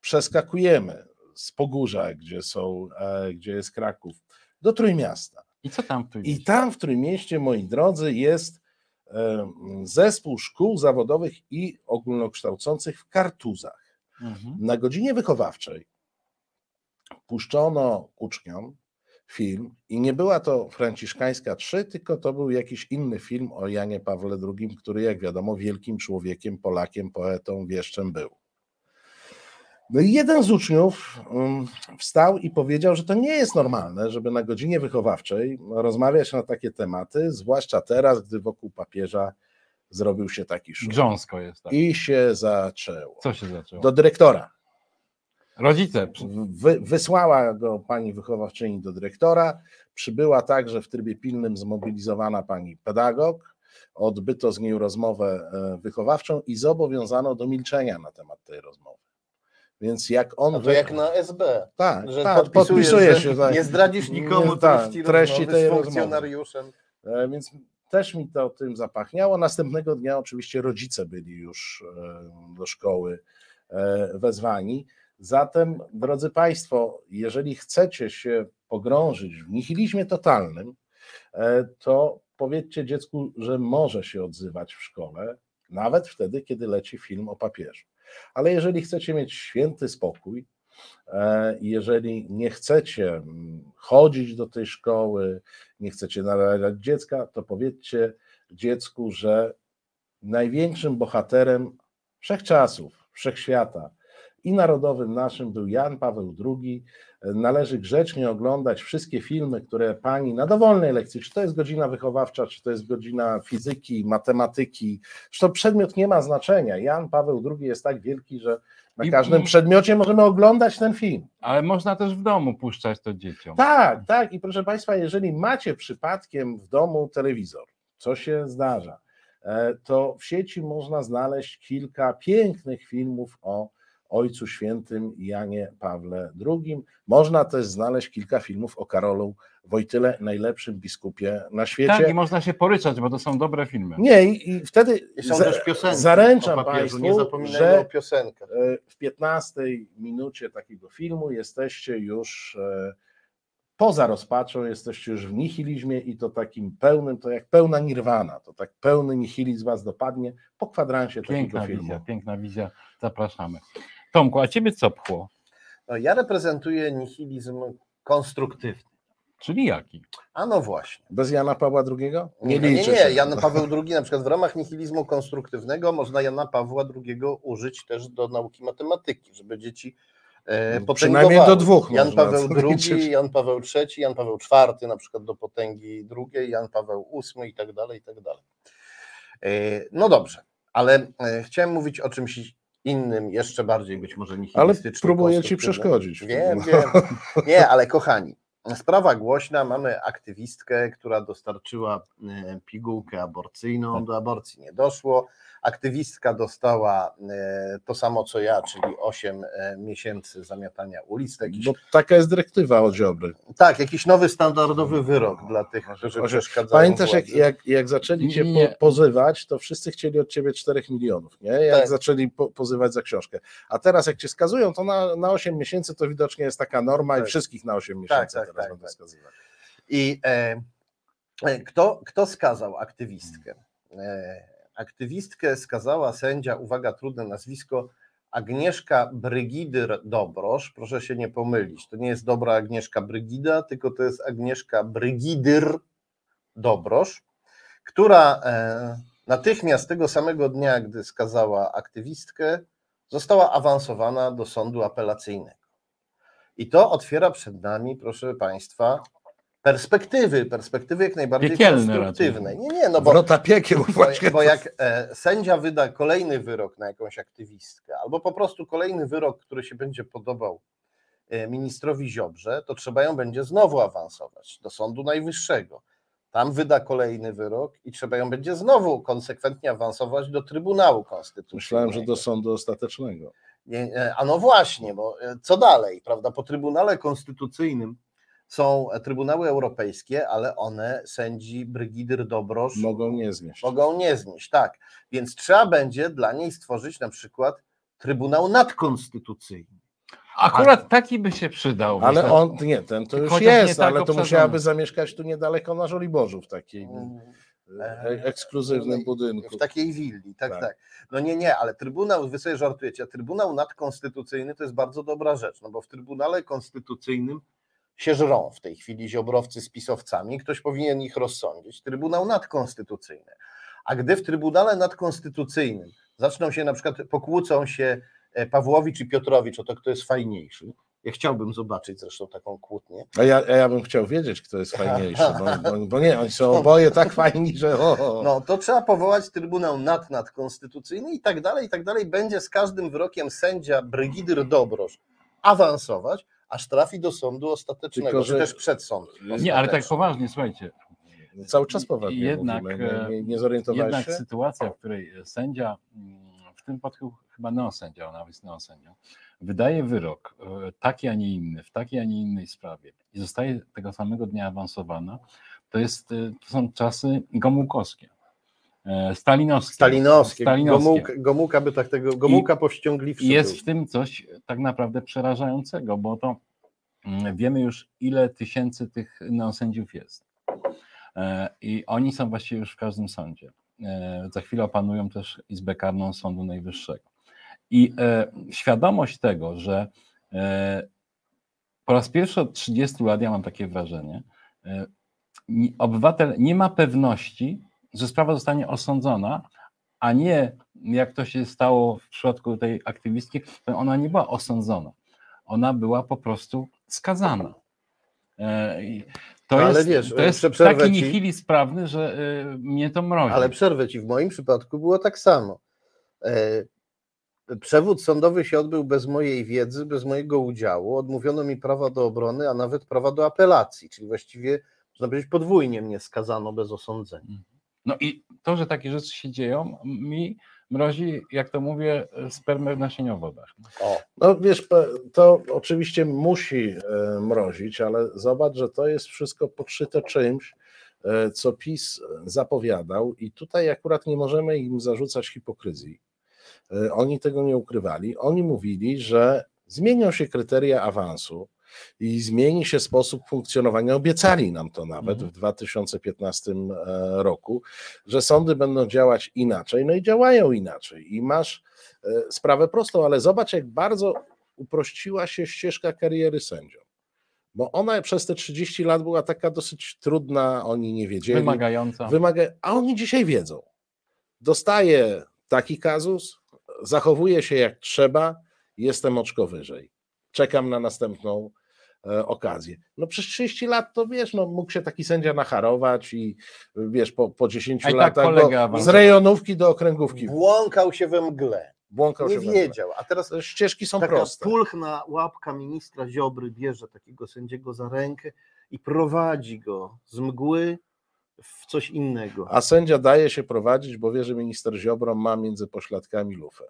[SPEAKER 6] przeskakujemy z Pogórza, gdzie są, e, gdzie jest Kraków, do Trójmiasta.
[SPEAKER 3] I co tam tu
[SPEAKER 6] I tam w Trójmieście, moi drodzy, jest e, zespół szkół zawodowych i ogólnokształcących w Kartuzach.
[SPEAKER 3] Mhm.
[SPEAKER 6] Na godzinie wychowawczej puszczono uczniom film i nie była to Franciszkańska 3, tylko to był jakiś inny film o Janie Pawle II, który jak wiadomo wielkim człowiekiem, Polakiem, poetą, wieszczem był. No i jeden z uczniów um, wstał i powiedział, że to nie jest normalne, żeby na godzinie wychowawczej rozmawiać na takie tematy, zwłaszcza teraz, gdy wokół papieża zrobił się taki szum.
[SPEAKER 3] Grząsko jest tak.
[SPEAKER 6] I się zaczęło.
[SPEAKER 3] Co się zaczęło?
[SPEAKER 6] Do dyrektora.
[SPEAKER 3] Rodzice.
[SPEAKER 6] Wy, wysłała go pani wychowawczyni do dyrektora. Przybyła także w trybie pilnym zmobilizowana pani pedagog. Odbyto z nią rozmowę e, wychowawczą i zobowiązano do milczenia na temat tej rozmowy. Więc jak on.
[SPEAKER 4] No to jak na SB,
[SPEAKER 6] tak,
[SPEAKER 4] że
[SPEAKER 6] tak, podpisuje się. Tak.
[SPEAKER 4] nie zdradzisz nikomu
[SPEAKER 6] Nie, tak,
[SPEAKER 4] treści,
[SPEAKER 6] treści tej
[SPEAKER 4] z funkcjonariuszem.
[SPEAKER 6] E, Więc też mi to tym zapachniało. Następnego dnia oczywiście rodzice byli już e, do szkoły e, wezwani. Zatem, drodzy Państwo, jeżeli chcecie się pogrążyć w nihilizmie totalnym, to powiedzcie dziecku, że może się odzywać w szkole, nawet wtedy, kiedy leci film o papieżu. Ale jeżeli chcecie mieć święty spokój, e, jeżeli nie chcecie mm, chodzić do tej szkoły, nie chcecie narażać dziecka, to powiedzcie dziecku, że największym bohaterem wszechczasów, wszechświata i narodowym naszym był Jan Paweł II. Należy grzecznie oglądać wszystkie filmy, które pani na dowolnej lekcji, czy to jest godzina wychowawcza, czy to jest godzina fizyki, matematyki, zresztą przedmiot nie ma znaczenia. Jan Paweł II jest tak wielki, że na każdym przedmiocie możemy oglądać ten film.
[SPEAKER 3] Ale można też w domu puszczać to dzieciom.
[SPEAKER 6] Tak, tak. I proszę Państwa, jeżeli macie przypadkiem w domu telewizor, co się zdarza, e, to w sieci można znaleźć kilka pięknych filmów o Ojcu Świętym Janie Pawle II. Można też znaleźć kilka filmów o Karolu Wojtyle, najlepszym biskupie na świecie.
[SPEAKER 3] Tak, i można się poryczać, bo to są dobre filmy.
[SPEAKER 6] Nie, i, i wtedy
[SPEAKER 4] I są
[SPEAKER 6] za-
[SPEAKER 4] też piosenki
[SPEAKER 6] zaręczam
[SPEAKER 4] papieżu,
[SPEAKER 6] Państwu,
[SPEAKER 4] nie zapominajmy
[SPEAKER 6] że
[SPEAKER 4] o piosenkach.
[SPEAKER 6] E, w 15 minucie takiego filmu jesteście już e, poza rozpaczą, jesteście już w nihilizmie i to takim pełnym, to jak pełna nirwana, to tak pełny nihilizm was dopadnie po kwadransie
[SPEAKER 3] Piękna
[SPEAKER 6] takiego
[SPEAKER 3] wizja,
[SPEAKER 6] filmu.
[SPEAKER 3] piękna wizja. Zapraszamy. Tomku, a ciebie co pchło?
[SPEAKER 4] No, ja reprezentuję nihilizm konstruktywny.
[SPEAKER 3] Czyli jaki?
[SPEAKER 4] A no właśnie.
[SPEAKER 6] Bez Jana Pawła II?
[SPEAKER 4] Nie, nie,
[SPEAKER 6] się.
[SPEAKER 4] nie. Jan Paweł II, na przykład w ramach nihilizmu konstruktywnego można Jana Pawła II użyć też do nauki matematyki, żeby dzieci e,
[SPEAKER 6] Przynajmniej do dwóch
[SPEAKER 4] Jan
[SPEAKER 6] można
[SPEAKER 4] Paweł II. Jan Paweł III, Jan Paweł IV na przykład do potęgi drugiej, Jan Paweł VIII i tak dalej, i tak dalej. E, No dobrze, ale e, chciałem mówić o czymś innym, jeszcze bardziej być może
[SPEAKER 6] Ale
[SPEAKER 4] nihilistycznym.
[SPEAKER 6] próbuję ci przeszkodzić.
[SPEAKER 4] Wiem, wiem. Nie, ale kochani, sprawa głośna, mamy aktywistkę, która dostarczyła e, pigułkę aborcyjną, do aborcji nie doszło, Aktywistka dostała e, to samo co ja, czyli 8 e, miesięcy zamiatania ulic. Jakiś,
[SPEAKER 6] Bo taka jest dyrektywa o Ziobry.
[SPEAKER 4] tak, jakiś nowy standardowy wyrok dla tych, którzy przeszkadzają
[SPEAKER 6] Pamiętasz, jak, jak, jak zaczęli cię po, pozywać, to wszyscy chcieli od ciebie 4 milionów, nie? Jak
[SPEAKER 4] Tak.
[SPEAKER 6] zaczęli po, pozywać za książkę. A teraz, jak cię skazują, to na, na 8 miesięcy to widocznie jest taka norma i
[SPEAKER 4] Tak.
[SPEAKER 6] wszystkich na 8 miesięcy
[SPEAKER 4] tak,
[SPEAKER 6] teraz
[SPEAKER 4] tak,
[SPEAKER 6] będą
[SPEAKER 4] tak.
[SPEAKER 6] skazywać.
[SPEAKER 4] I e, e, kto, kto skazał aktywistkę? E, aktywistkę skazała sędzia, uwaga, trudne nazwisko, Agnieszka Brygidyr Dobrosz. Proszę się nie pomylić, to nie jest dobra Agnieszka Brygida, tylko to jest Agnieszka Brygidyr Dobrosz, która e, natychmiast tego samego dnia, gdy skazała aktywistkę, została awansowana do sądu apelacyjnego. I to otwiera przed nami, proszę Państwa, perspektywy, perspektywy jak najbardziej
[SPEAKER 3] Piekielne raczej.
[SPEAKER 4] Nie, nie, no bo,
[SPEAKER 6] Wrota piekieł
[SPEAKER 4] bo,
[SPEAKER 6] właśnie.
[SPEAKER 4] bo jak e, sędzia wyda kolejny wyrok na jakąś aktywistkę, albo po prostu kolejny wyrok, który się będzie podobał e, ministrowi Ziobrze, to trzeba ją będzie znowu awansować do Sądu Najwyższego. Tam wyda kolejny wyrok i trzeba ją będzie znowu konsekwentnie awansować do Trybunału Konstytucyjnego.
[SPEAKER 6] Myślałem, że do sądu ostatecznego.
[SPEAKER 4] Nie, nie, a no właśnie, bo e, co dalej, prawda? Po Trybunale Konstytucyjnym są e, Trybunały Europejskie, ale one sędzi Brygidyr Dobrosz
[SPEAKER 6] Mogą nie znieść.
[SPEAKER 4] mogą nie znieść, tak. Więc trzeba będzie dla niej stworzyć na przykład Trybunał Nadkonstytucyjny.
[SPEAKER 3] Akurat taki by się przydał.
[SPEAKER 6] Ale
[SPEAKER 3] myślę.
[SPEAKER 6] on, nie, ten to już jest,
[SPEAKER 3] tak
[SPEAKER 6] ale to musiałaby zamieszkać tu niedaleko na Żoliborzu, w takiej
[SPEAKER 4] Mm,
[SPEAKER 6] e, ekskluzywnym budynku.
[SPEAKER 4] W takiej willi, tak,
[SPEAKER 6] Tak.
[SPEAKER 4] tak, No nie, nie, ale Trybunał, wy sobie żartujecie, a Trybunał Nadkonstytucyjny to jest bardzo dobra rzecz, no bo w Trybunale Konstytucyjnym się żrą w tej chwili ziobrowcy z pisowcami, ktoś powinien ich rozsądzić. Trybunał Nadkonstytucyjny. A gdy w Trybunale Nadkonstytucyjnym zaczną się na przykład, pokłócą się e, Pawłowicz i Piotrowicz o to, kto jest fajniejszy, ja chciałbym zobaczyć zresztą taką kłótnię,
[SPEAKER 6] A ja, a ja bym chciał wiedzieć, kto jest fajniejszy, bo, bo, bo nie, oni są oboje tak fajni, że o.
[SPEAKER 4] No to trzeba powołać Trybunał nad nadkonstytucyjny i tak dalej, i tak dalej. Będzie z każdym wyrokiem sędzia Brygidyr Dobrosz awansować, aż trafi do sądu ostatecznego,
[SPEAKER 6] Tylko,
[SPEAKER 4] czy
[SPEAKER 6] że-
[SPEAKER 4] też przed sąd.
[SPEAKER 3] Nie, ale tak poważnie, słuchajcie.
[SPEAKER 6] cały czas poważnie
[SPEAKER 3] Jednak,
[SPEAKER 6] mówimy.
[SPEAKER 3] e,
[SPEAKER 6] Nie, nie, nie zorientowałeś
[SPEAKER 3] Jednak
[SPEAKER 6] się?
[SPEAKER 3] sytuacja, w której sędzia, mm, w tym przypadku chyba neosędzia, ona jest neosędzią, wydaje wyrok e, taki, a nie inny, w takiej, a nie innej sprawie i zostaje tego samego dnia awansowana, to, jest, e, to są czasy gomułkowskie, e, stalinowskie.
[SPEAKER 4] Stalinowskie.
[SPEAKER 3] Stalinowskie.
[SPEAKER 4] Gomułka, Gomułka by tak tego, Gomułka powściągliwszy
[SPEAKER 3] I jest
[SPEAKER 4] był.
[SPEAKER 3] w tym coś tak naprawdę przerażającego, bo to mm, wiemy już, ile tysięcy tych neosędziów jest. E, I oni są właściwie już w każdym sądzie. E, Za chwilę opanują też Izbę Karną Sądu Najwyższego. I e, świadomość tego, że e, po raz pierwszy od 30 lat, ja mam takie wrażenie, e, ni- obywatel nie ma pewności, że sprawa zostanie osądzona, a nie jak to się stało w przypadku tej aktywistki, to ona nie była osądzona. Ona była po prostu skazana. E, To
[SPEAKER 4] No, ale
[SPEAKER 3] jest,
[SPEAKER 4] wiesz,
[SPEAKER 3] to jest taki nihilizm prawny, że e, mnie to mrozi.
[SPEAKER 4] Ale przerwę ci, w moim przypadku było tak samo. E, Przewód sądowy się odbył bez mojej wiedzy, bez mojego udziału. Odmówiono mi prawa do obrony, a nawet prawa do apelacji, czyli właściwie, można powiedzieć, podwójnie mnie skazano bez osądzenia.
[SPEAKER 3] No i to, że takie rzeczy się dzieją, mi mrozi, jak to mówię, spermę w nasieniowodach.
[SPEAKER 4] O,
[SPEAKER 6] No wiesz, to oczywiście musi e, mrozić, ale zobacz, że to jest wszystko podszyte czymś, e, co PiS zapowiadał i tutaj akurat nie możemy im zarzucać hipokryzji. E, Oni tego nie ukrywali. Oni mówili, że zmienią się kryteria awansu i zmieni się sposób funkcjonowania. Obiecali nam to nawet
[SPEAKER 3] Mhm.
[SPEAKER 6] w 2015 e, roku, że sądy będą działać inaczej. No i działają inaczej. I masz e, sprawę prostą, ale zobacz, jak bardzo uprościła się ścieżka kariery sędziom. Bo ona przez te 30 lat była taka dosyć trudna, oni nie wiedzieli.
[SPEAKER 3] Wymagająca.
[SPEAKER 6] Wymaga, a oni dzisiaj wiedzą. Dostaję taki kazus, zachowuję się jak trzeba, jestem oczko wyżej. Czekam na następną e, okazję. No przez 30 lat to wiesz, no mógł się taki sędzia nacharować i wiesz, po, po 10
[SPEAKER 3] A i tak
[SPEAKER 6] latach do, z rejonówki do okręgówki
[SPEAKER 4] błąkał się we mgle,
[SPEAKER 6] błąkał
[SPEAKER 4] nie
[SPEAKER 6] się. we mgle.
[SPEAKER 4] wiedział. A teraz
[SPEAKER 6] Te ścieżki są
[SPEAKER 4] taka
[SPEAKER 6] proste.
[SPEAKER 4] pulchna łapka ministra Ziobry bierze takiego sędziego za rękę i prowadzi go z mgły w coś innego.
[SPEAKER 6] A sędzia daje się prowadzić, bo wie, że minister Ziobro ma między pośladkami lufę.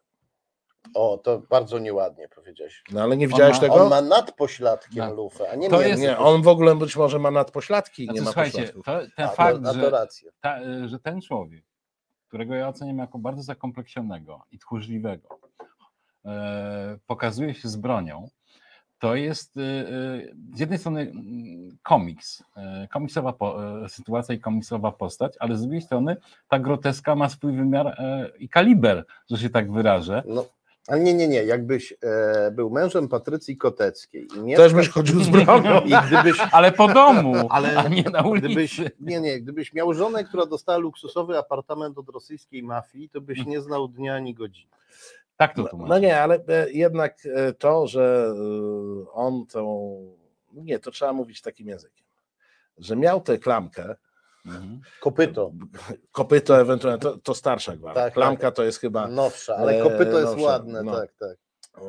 [SPEAKER 4] O, to bardzo nieładnie powiedziałeś.
[SPEAKER 6] No ale nie widziałeś
[SPEAKER 3] ma-
[SPEAKER 6] tego?
[SPEAKER 4] On ma nad pośladkiem
[SPEAKER 3] Na-
[SPEAKER 4] lufę, a nie
[SPEAKER 3] To jest-
[SPEAKER 6] Nie, on w ogóle być może ma nadpośladki i nie
[SPEAKER 3] Znaczy,
[SPEAKER 6] ma
[SPEAKER 3] słuchajcie,
[SPEAKER 6] pośladków.
[SPEAKER 3] to, ten
[SPEAKER 4] a,
[SPEAKER 3] fakt,
[SPEAKER 4] to
[SPEAKER 3] że,
[SPEAKER 4] rację.
[SPEAKER 3] ta, że ten człowiek, którego ja oceniam jako bardzo zakompleksionego i tchórzliwego, e, pokazuje się z bronią, to jest e, e, z jednej strony mm, komiks, e, komiksowa po, e, sytuacja i komiksowa postać, ale z drugiej strony ta groteska ma swój wymiar e, i kaliber, że się tak wyrażę.
[SPEAKER 4] No, ale nie, nie, nie. Jakbyś e, był mężem Patrycji Koteckiej i
[SPEAKER 6] Też byś chodził z bronią.
[SPEAKER 4] i gdybyś,
[SPEAKER 3] Ale po domu,
[SPEAKER 4] Ale
[SPEAKER 3] a nie na ulicy.
[SPEAKER 4] gdybyś, nie, nie, gdybyś miał żonę, która dostała luksusowy apartament od rosyjskiej mafii, to byś nie znał dnia ani godziny.
[SPEAKER 3] Tak to
[SPEAKER 6] No,
[SPEAKER 3] tłumaczę.
[SPEAKER 6] no nie, ale e, jednak e, to, że e, on tą. Nie, to trzeba mówić takim językiem. Że miał tę klamkę,
[SPEAKER 3] Mhm.
[SPEAKER 4] Kopyto,
[SPEAKER 6] kopyto ewentualnie, to, to starsza gwara.
[SPEAKER 4] Tak,
[SPEAKER 6] Klamka to jest chyba,
[SPEAKER 4] nowsza, ale
[SPEAKER 6] E,
[SPEAKER 4] kopyto jest
[SPEAKER 6] nowsza,
[SPEAKER 4] ładne,
[SPEAKER 6] no.
[SPEAKER 4] tak, tak.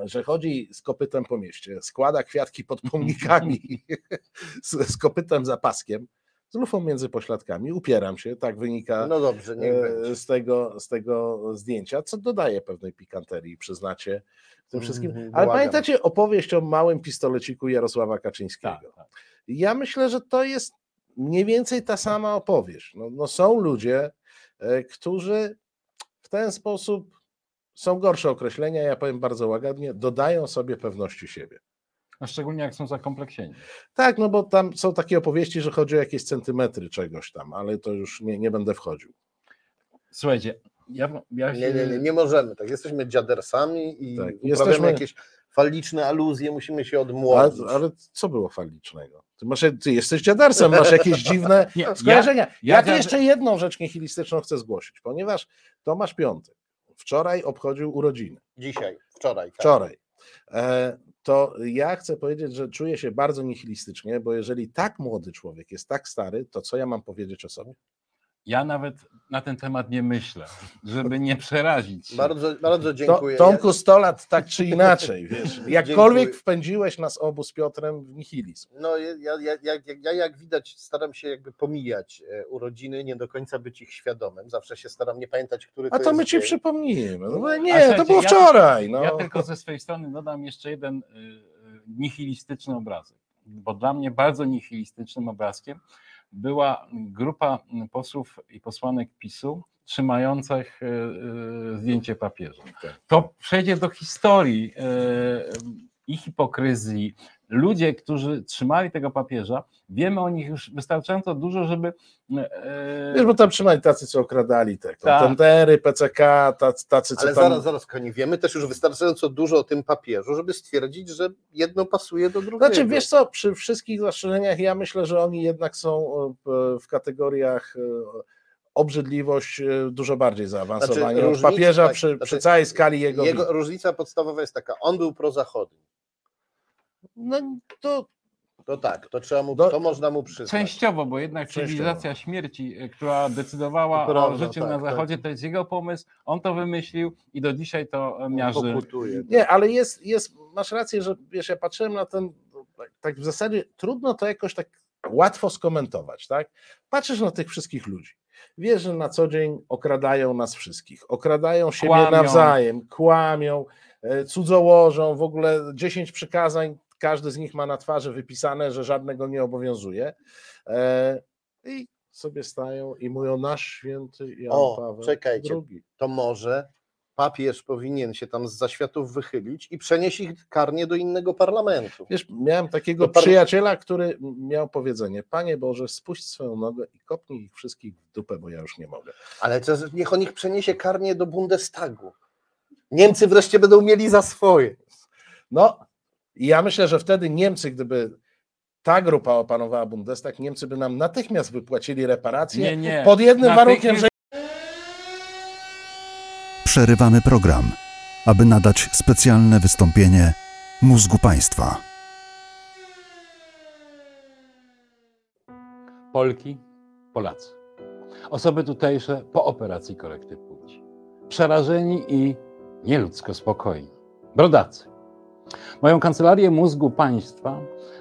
[SPEAKER 6] że chodzi z kopytem po mieście, składa kwiatki pod pomnikami z, z kopytem za paskiem, z lufą między pośladkami. Upieram się, tak wynika
[SPEAKER 4] No dobrze,
[SPEAKER 6] e, z tego, z tego zdjęcia, co dodaje pewnej pikanterii, przyznacie tym wszystkim.
[SPEAKER 4] Mhm,
[SPEAKER 6] Ale
[SPEAKER 4] błagam.
[SPEAKER 6] pamiętacie opowieść o małym pistoleciku Jarosława Kaczyńskiego?
[SPEAKER 3] Tak, tak.
[SPEAKER 6] Ja myślę, że to jest mniej więcej ta sama opowieść. No, no są ludzie, e, którzy w ten sposób są gorsze określenia, ja powiem bardzo łagodnie, dodają sobie pewności siebie.
[SPEAKER 3] A szczególnie jak są zakompleksieni.
[SPEAKER 6] Tak, no bo tam są takie opowieści, że chodzi o jakieś centymetry czegoś tam, ale to już nie, nie będę wchodził.
[SPEAKER 3] Słuchajcie, ja, ja się...
[SPEAKER 4] Nie, nie, nie, nie możemy, tak. Jesteśmy dziadersami i
[SPEAKER 6] Tak,
[SPEAKER 4] uprawiamy
[SPEAKER 6] jesteśmy-
[SPEAKER 4] jakieś faliczne aluzje, musimy się
[SPEAKER 6] Ale,
[SPEAKER 4] odmłodzić.
[SPEAKER 6] ale co było falicznego? Ty, masz, ty jesteś dziadersem, masz jakieś dziwne
[SPEAKER 3] Nie,
[SPEAKER 6] skojarzenia. Ja,
[SPEAKER 3] ja
[SPEAKER 6] tu
[SPEAKER 3] dziad-
[SPEAKER 6] jeszcze jedną rzecz nihilistyczną chcę zgłosić, ponieważ Tomasz Piątek wczoraj obchodził urodziny.
[SPEAKER 4] Dzisiaj, wczoraj. Tak.
[SPEAKER 6] Wczoraj. E, to ja chcę powiedzieć, że czuję się bardzo nihilistycznie, bo jeżeli tak młody człowiek jest tak stary, to co ja mam powiedzieć o sobie?
[SPEAKER 3] Ja nawet na ten temat nie myślę, żeby nie przerazić. się.
[SPEAKER 4] Bardzo, bardzo
[SPEAKER 6] To,
[SPEAKER 4] dziękuję.
[SPEAKER 6] Tomku 100 lat tak czy inaczej, wiesz, jakkolwiek
[SPEAKER 4] Dziękuję.
[SPEAKER 6] wpędziłeś nas obu z Piotrem w nihilizm.
[SPEAKER 4] No, ja, ja, ja, ja, ja jak widać staram się jakby pomijać e, urodziny, nie do końca być ich świadomym. Zawsze się staram nie pamiętać, który
[SPEAKER 6] A
[SPEAKER 4] to
[SPEAKER 6] to
[SPEAKER 4] jest
[SPEAKER 6] my ci
[SPEAKER 4] dzień.
[SPEAKER 6] przypomnimy. No,
[SPEAKER 3] A
[SPEAKER 6] nie, to było
[SPEAKER 3] ja-
[SPEAKER 6] wczoraj. No.
[SPEAKER 3] Ja tylko ze swojej strony dodam jeszcze jeden y, y, nihilistyczny obrazek, bo dla mnie bardzo nihilistycznym obrazkiem była grupa posłów i posłanek PiSu trzymających y, y, zdjęcie papieża.
[SPEAKER 6] Tak.
[SPEAKER 3] To przejdzie do historii y, i hipokryzji. Ludzie, którzy trzymali tego papieża, wiemy o nich już wystarczająco dużo, żeby. y,
[SPEAKER 6] Wiesz, bo tam trzymali tacy, co okradali te
[SPEAKER 3] Tak.
[SPEAKER 6] kontendery, PCK, tacy, tacy co
[SPEAKER 4] Ale
[SPEAKER 6] tam...
[SPEAKER 4] zaraz, zaraz, Koni, wiemy też już wystarczająco dużo o tym papieżu, żeby stwierdzić, że jedno pasuje do drugiego.
[SPEAKER 6] Znaczy, wiesz co, przy wszystkich zastrzeżeniach ja myślę, że oni jednak są e, w kategoriach e, obrzydliwość dużo bardziej zaawansowani
[SPEAKER 4] Znaczy, różnica,
[SPEAKER 6] papieża
[SPEAKER 4] tak,
[SPEAKER 6] przy,
[SPEAKER 4] znaczy,
[SPEAKER 6] przy całej skali jego...
[SPEAKER 4] Jego różnica podstawowa jest taka, on był prozachodni.
[SPEAKER 6] No to
[SPEAKER 4] To tak, to trzeba mu,
[SPEAKER 6] Do-
[SPEAKER 4] to można mu przyznać.
[SPEAKER 3] Częściowo, bo jednak
[SPEAKER 6] Częściowo.
[SPEAKER 3] cywilizacja śmierci, y, która decydowała
[SPEAKER 4] To prawda,
[SPEAKER 3] o życiu
[SPEAKER 4] tak,
[SPEAKER 3] na
[SPEAKER 4] tak.
[SPEAKER 3] Zachodzie, to jest jego pomysł, on to wymyślił i do dzisiaj to e, miarzy.
[SPEAKER 4] Pokutuje.
[SPEAKER 6] nie, ale jest, jest, masz rację, że wiesz, ja patrzyłem na ten, tak w zasadzie trudno to jakoś tak łatwo skomentować, tak? Patrzysz na tych wszystkich ludzi. Wiesz, że na co dzień okradają nas wszystkich, okradają siebie
[SPEAKER 3] Kłamią.
[SPEAKER 6] nawzajem, kłamią, e, cudzołożą, w ogóle 10 przykazań, każdy z nich ma na twarzy wypisane, że żadnego nie obowiązuje. E, I sobie stają i mówią nasz święty Jan
[SPEAKER 4] O,
[SPEAKER 6] Paweł
[SPEAKER 4] czekajcie.
[SPEAKER 6] II.
[SPEAKER 4] To może papież powinien się tam z zaświatów wychylić i przenieść ich karnie do innego parlamentu.
[SPEAKER 6] Wiesz, miałem takiego
[SPEAKER 4] par-
[SPEAKER 6] przyjaciela, który miał powiedzenie: Panie Boże, spuść swoją nogę i kopnij ich wszystkich w dupę, bo ja już nie mogę.
[SPEAKER 4] Ale to, niech on ich przeniesie karnie do Bundestagu. Niemcy wreszcie będą mieli za swoje.
[SPEAKER 6] No, i ja myślę, że wtedy Niemcy, gdyby ta grupa opanowała Bundestag, Niemcy by nam natychmiast wypłacili reparacje.
[SPEAKER 3] Nie, nie.
[SPEAKER 6] Pod jednym warunkiem, że
[SPEAKER 2] Przerywamy program, aby nadać specjalne wystąpienie mózgu państwa.
[SPEAKER 7] Polki, Polacy. Osoby tutejsze po operacji korekty płci. Przerażeni i nieludzko spokojni. Brodacy. Moją kancelarię mózgu państwa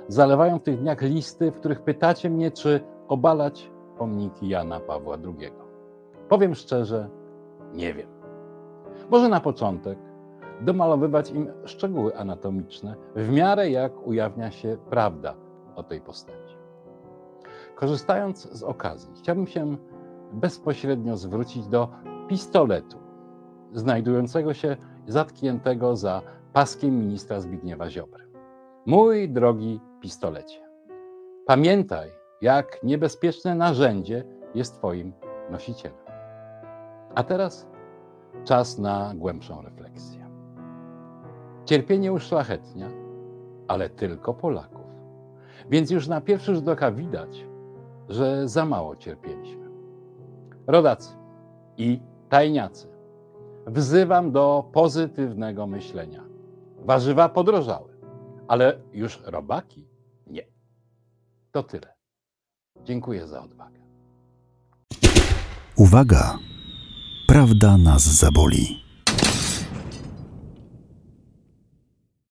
[SPEAKER 7] zalewają w tych dniach listy, w których pytacie mnie, czy obalać
[SPEAKER 3] pomniki Jana Pawła II? Powiem szczerze, nie wiem. Może na początek domalowywać im szczegóły anatomiczne, w miarę jak ujawnia się prawda o tej postaci. Korzystając z okazji, chciałbym się bezpośrednio zwrócić do pistoletu, znajdującego się zatkniętego za paskiem ministra Zbigniewa Ziobry. Mój drogi pistolecie, pamiętaj, jak niebezpieczne narzędzie jest Twoim nosicielem. A teraz czas na głębszą refleksję. Cierpienie uszlachetnia, ale tylko Polaków. Więc już na pierwszy rzut oka widać, że za mało cierpieliśmy. Rodacy i tajniacy, wzywam do pozytywnego myślenia. Warzywa podrożały, ale już robaki nie. To tyle. Dziękuję za odwagę.
[SPEAKER 2] Uwaga! Prawda nas zaboli.